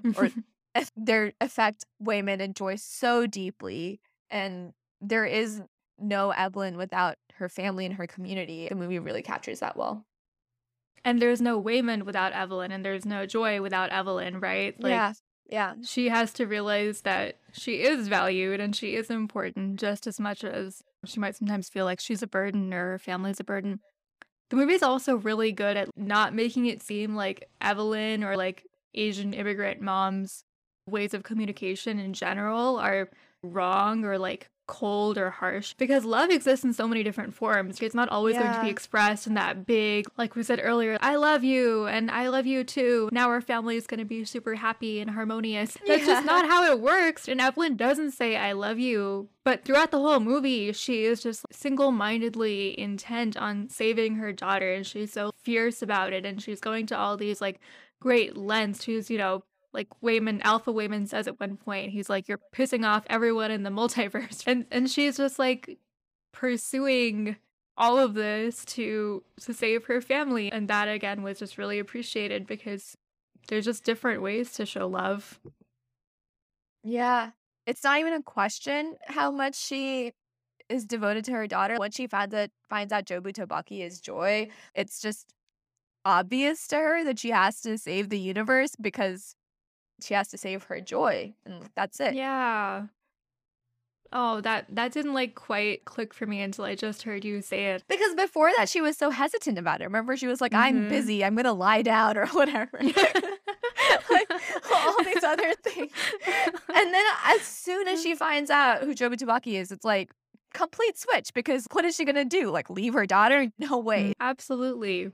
or their affect Waymond and Joyce so deeply. And there is no Evelyn without her family and her community. The movie really captures that well. and there's no Waymond without Evelyn, and there's no Joy without Evelyn, right? Like, yeah. Yeah. she has to realize that she is valued and she is important just as much as she might sometimes feel like she's a burden or her family's a burden. The movie is also really good at not making it seem like Evelyn or like Asian immigrant moms' ways of communication in general are wrong or like cold or harsh because love exists in so many different forms. It's not always going to be expressed in that big, like we said earlier, I love you and I love you too. Now our family is going to be super happy and harmonious. That's Yeah. just not how it works. And Evelyn doesn't say I love you, but throughout the whole movie, she is just single-mindedly intent on saving her daughter and she's so fierce about it and she's going to all these like great lengths. She's, you know, like Waymond Alpha Waymond says at one point, he's like, You're pissing off everyone in the multiverse. And and she's just like pursuing all of this to to save her family. And that again was just really appreciated because there's just different ways to show love. Yeah. It's not even a question how much she is devoted to her daughter. Once she finds that finds out Jobu Tupaki is joy, it's just obvious to her that she has to save the universe because she has to save her joy. And that's it. Yeah. Oh, that that didn't like quite click for me until I just heard you say it. Because before that, she was so hesitant about it. Remember, she was like, "I'm Mhm. busy. I'm gonna lie down or whatever." like all these other things. And then as soon as she finds out who Jobu Tupaki is, it's like complete switch because what is she gonna do? Like leave her daughter? No way. Absolutely.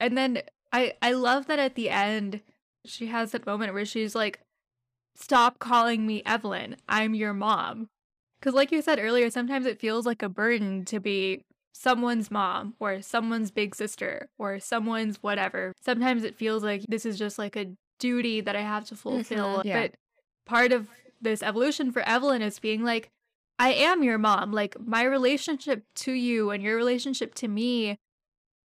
And then I I love that at the end she has that moment where she's like stop calling me Evelyn. I'm your mom. Cuz like you said earlier, sometimes it feels like a burden to be someone's mom or someone's big sister or someone's whatever. Sometimes it feels like this is just like a duty that I have to fulfill. Mhm, yeah. But part of this evolution for Evelyn is being like I am your mom. Like my relationship to you and your relationship to me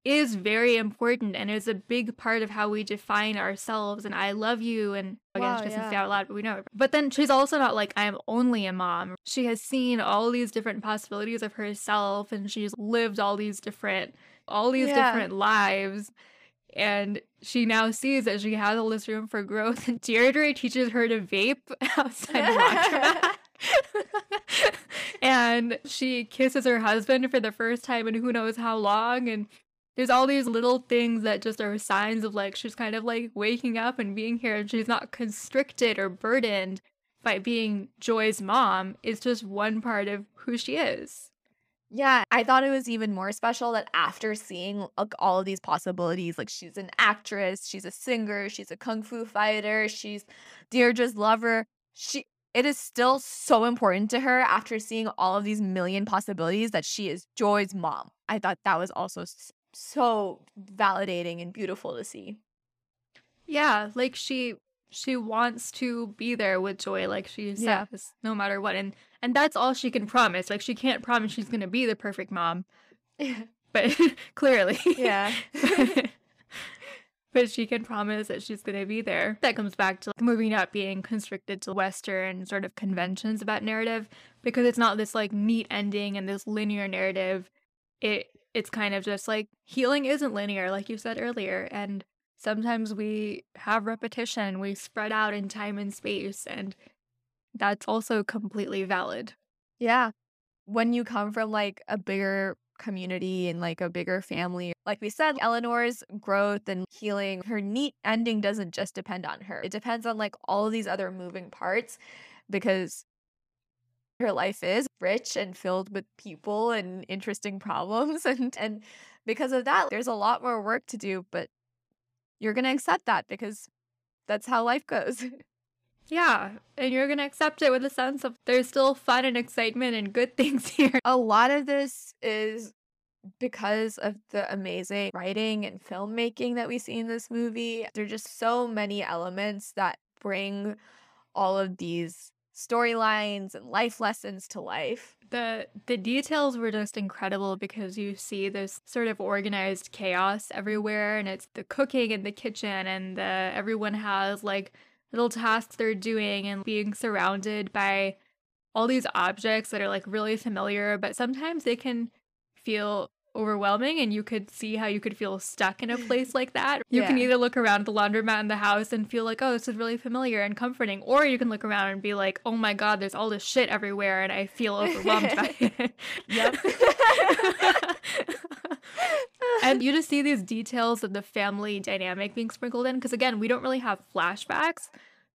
is very important and is a big part of how we define ourselves and I love you and again Wow, she doesn't say out loud but we know. But then she's also not like I'm only a mom. She has seen all these different possibilities of herself and she's lived all these different all these Yeah. different lives and she now sees that she has all this room for growth and Deirdre teaches her to vape outside the laundromat. and she kisses her husband for the first time in who knows how long and there's all these little things that just are signs of like she's kind of like waking up and being here and she's not constricted or burdened by being Joy's mom. It's just one part of who she is. Yeah, I thought it was even more special that after seeing like all of these possibilities, like she's an actress, she's a singer, she's a kung fu fighter, she's Deirdre's lover, she it is still so important to her after seeing all of these million possibilities that she is Joy's mom. I thought that was also so validating and beautiful to see. Yeah, like she she wants to be there with Joy like she Yeah. says no matter what and and that's all she can promise. Like she can't promise she's going to be the perfect mom, but clearly. Yeah. but she can promise that she's going to be there. That comes back to the movie not being constricted to Western sort of conventions about narrative because it's not this like neat ending and this linear narrative. It it's kind of just like healing isn't linear, like you said earlier, and sometimes we have repetition, we spread out in time and space, and that's also completely valid. Yeah. When you come from like a bigger community and like a bigger family, like we said, Eleanor's growth and healing, her neat ending doesn't just depend on her. It depends on like all of these other moving parts because her life is rich and filled with people and interesting problems and and because of that there's a lot more work to do but you're going to accept that because that's how life goes. Yeah, and you're gonna accept it with a sense of there's still fun and excitement and good things here. a lot of this is because of the amazing writing and filmmaking that we see in this movie. There are just so many elements that bring all of these storylines and life lessons to life. The the details were just incredible because you see this sort of organized chaos everywhere and it's the cooking in the kitchen and the everyone has like little tasks they're doing and being surrounded by all these objects that are like really familiar, but sometimes they can feel overwhelming and you could see how you could feel stuck in a place like that. You can either look around the laundromat in the house and feel like, oh, this is really familiar and comforting, or you can look around and be like, oh my god, there's all this shit everywhere and I feel overwhelmed by it. Yep. and you just see these details of the family dynamic being sprinkled in because again we don't really have flashbacks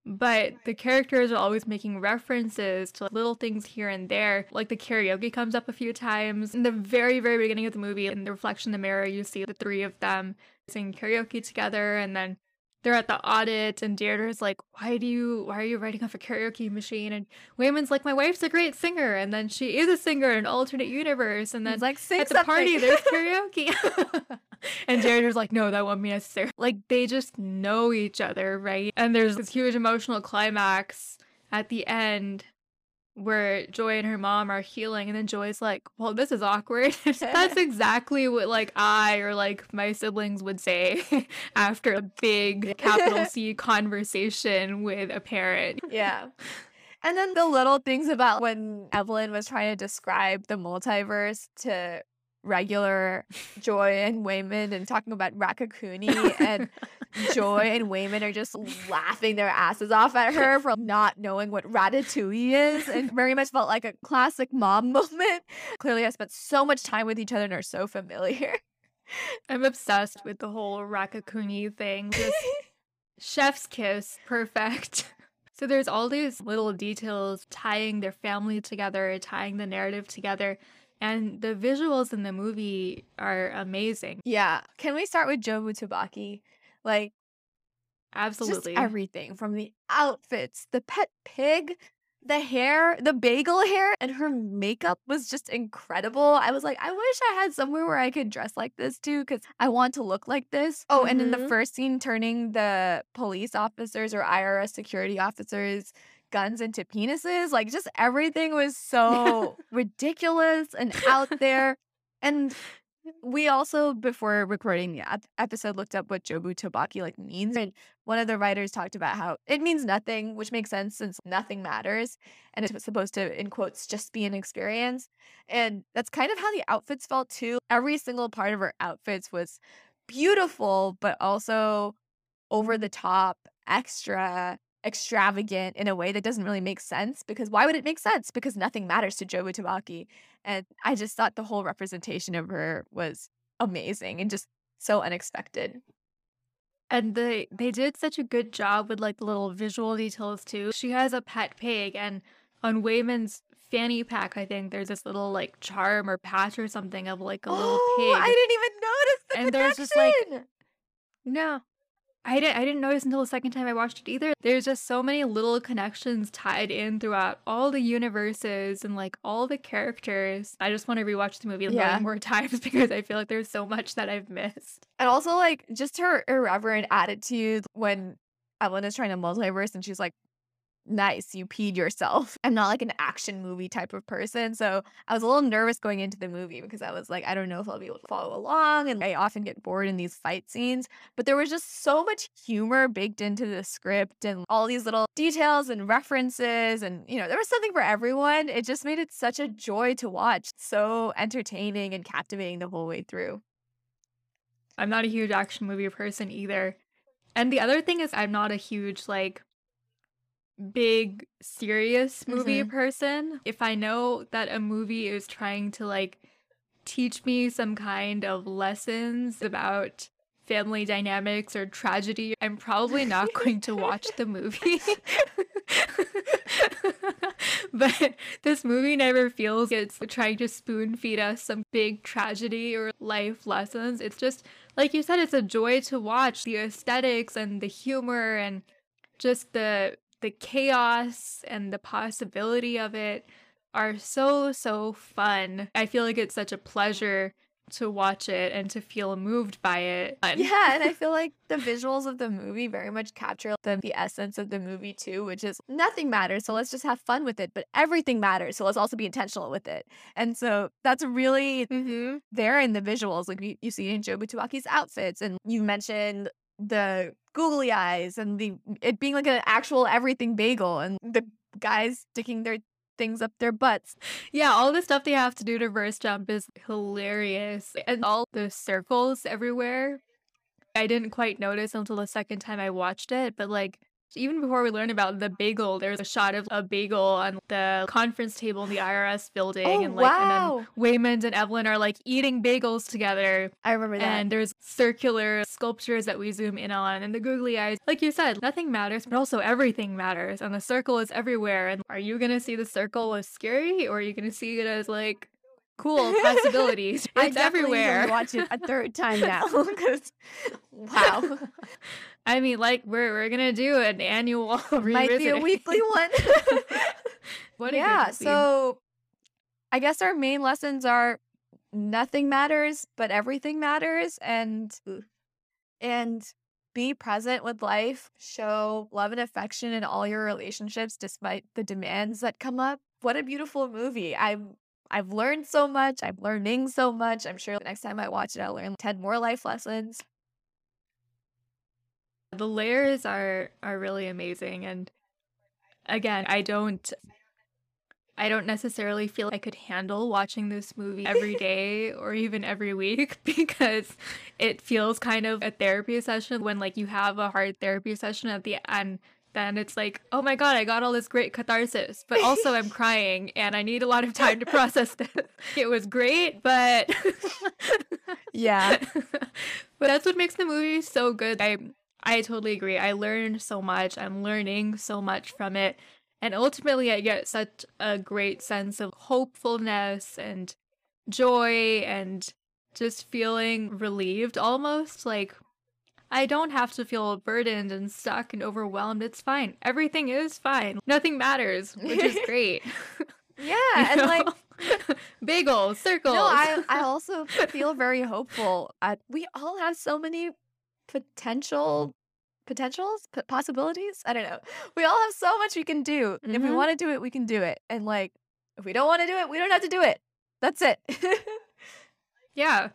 but the characters are always making references to little things here and there like the karaoke comes up a few times. In the very very beginning of the movie in the reflection in the mirror you see the three of them singing karaoke together and then they're at the audit and Deirdre's like, why do you why are you writing off a karaoke machine? And Waymond's like, my wife's a great singer, and then she is a singer in an alternate universe, and then It's like sing at the party there's karaoke. and Deirdre's like, no, that won't be necessary. Like they just know each other, right? And there's this huge emotional climax at the end where Joy and her mom are healing, and then Joy's like, Well, this is awkward. That's exactly what like I or like my siblings would say after a big capital C conversation with a parent. yeah. And then the little things about when Evelyn was trying to describe the multiverse to regular Joy and Waymond and talking about Raccacoonie and Joy and Waymond are just laughing their asses off at her for not knowing what ratatouille is and very much felt like a classic mom moment. Clearly I spent so much time with each other and are so familiar. I'm obsessed with the whole Raccacoonie thing. Just chef's kiss, perfect. So there's all these little details tying their family together, tying the narrative together. And the visuals in the movie are amazing. Yeah. Can we start with Jobu Tupaki? Like, Absolutely. everything from the outfits, the pet pig, the hair, the bagel hair, and her makeup was just incredible. I was like, I wish I had somewhere where I could dress like this too, because I want to look like this. Oh, and in the Mhm. first scene, turning the police officers or IRS security officers' guns into penises, like just everything was so ridiculous and out there. And we also, before recording the ep- episode, looked up what Jobu Tupaki like means. And one of the writers talked about how it means nothing, which makes sense since nothing matters. And it's supposed to, in quotes, just be an experience. And that's kind of how the outfits felt too. Every single part of her outfits was beautiful, but also over the top, extra, extravagant in a way that doesn't really make sense. Because why would it make sense? Because nothing matters to Jobu Tupaki. And I just thought the whole representation of her was amazing and just so unexpected. And they they did such a good job with like the little visual details too. She has a pet pig and on Waymond's fanny pack, I think there's this little like charm or patch or something of like a little oh, pig. I didn't even notice the And there's just like connection. no. I didn't I didn't notice until the second time I watched it either. There's just so many little connections tied in throughout all the universes and like all the characters. I just want to rewatch the movie a Yeah. more times because I feel like there's so much that I've missed. And also, like, just her irreverent attitude when Evelyn is trying to multiverse and she's like, nice, you peed yourself. I'm not like an action movie type of person. So I was a little nervous going into the movie because I was like, I don't know if I'll be able to follow along. And I often get bored in these fight scenes. But there was just so much humor baked into the script and all these little details and references. And, you know, there was something for everyone. It just made it such a joy to watch. So entertaining and captivating the whole way through. I'm not a huge action movie person either. And the other thing is I'm not a huge like big serious movie Mhm. person. If I know that a movie is trying to like teach me some kind of lessons about family dynamics or tragedy, I'm probably not going to watch the movie. but this movie never feels it's trying to spoon feed us some big tragedy or life lessons. It's just, like you said, it's a joy to watch the aesthetics and the humor and just the the chaos and the possibility of it are so so fun. I feel like it's such a pleasure to watch it and to feel moved by it. Yeah, and I feel like the visuals of the movie very much capture the, the essence of the movie too, which is nothing matters, so let's just have fun with it, but everything matters, so let's also be intentional with it. And so that's really mm-hmm. there in the visuals. Like you, you see in Jobu Tupaki's outfits, and you mentioned the googly eyes and the it being like an actual everything bagel and the mm-hmm. guys sticking their things up their butts. Yeah, all the stuff they have to do to verse jump is hilarious. And all the circles everywhere. I didn't quite notice until the second time I watched it, but like even before we learn about the bagel, there's a shot of a bagel on the conference table in the IRS building Oh, and like wow. and then Waymond and Evelyn are like eating bagels together. I remember that. And there's circular sculptures that we zoom in on, and the googly eyes. Like you said, nothing matters, but also everything matters, and the circle is everywhere. And are you gonna see the circle as scary, or are you gonna see it as like cool possibilities? It's to everywhere. Watch it a third time now oh, because wow, I mean, like we're we're gonna do an annual might be a weekly one. what yeah. So I guess our main lessons are nothing matters, but everything matters, and and be present with life. Show love and affection in all your relationships, despite the demands that come up. What a beautiful movie! I've I've learned so much. I'm learning so much. I'm sure next time I watch it, I'll learn ten more life lessons. The layers are are really amazing, and again, I don't. I don't necessarily feel I could handle watching this movie every day or even every week because it feels kind of a therapy session when like you have a hard therapy session at the end then it's like, oh my god, I got all this great catharsis, but also I'm crying and I need a lot of time to process this. It was great, but yeah. but that's what makes the movie so good. I I totally agree. I learned so much. I'm learning so much from it. And ultimately I get such a great sense of hopefulness and joy and just feeling relieved almost like I don't have to feel burdened and stuck and overwhelmed. It's fine. Everything is fine. Nothing matters, which is great. yeah, and like bagels, circles. No, I I also feel very hopeful. I, we all have so many potential potentials, P- possibilities. I don't know. We all have so much we can do. Mm-hmm. If we mm-hmm. want to do it, we can do it. And like, if we don't want to do it, we don't have to do it. That's it. yeah.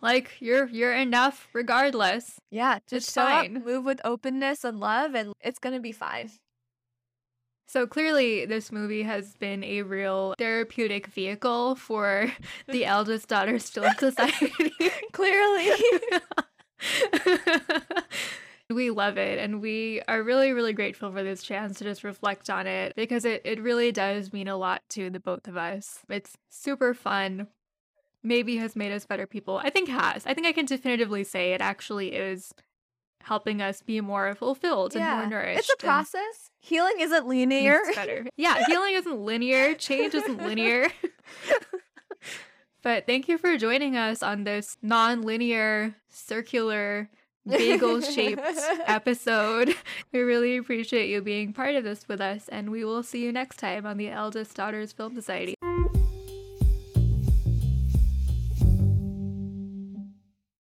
Like you're you're enough regardless. Yeah, just show fine. up, move with openness and love, and it's gonna be fine. So clearly, this movie has been a real therapeutic vehicle for the eldest daughter's film society. clearly. we love it and we are really really grateful for this chance to just reflect on it because it, it really does mean a lot to the both of us it's super fun maybe has made us better people. I think has. I think I can definitively say it actually is helping us be more fulfilled yeah. and more nourished. It's a process. Healing isn't linear. better. Yeah, healing isn't linear. Change isn't linear. but thank you for joining us on this non-linear, circular, bagel-shaped episode. We really appreciate you being part of this with us, and we will see you next time on the Eldest Daughters Film Society.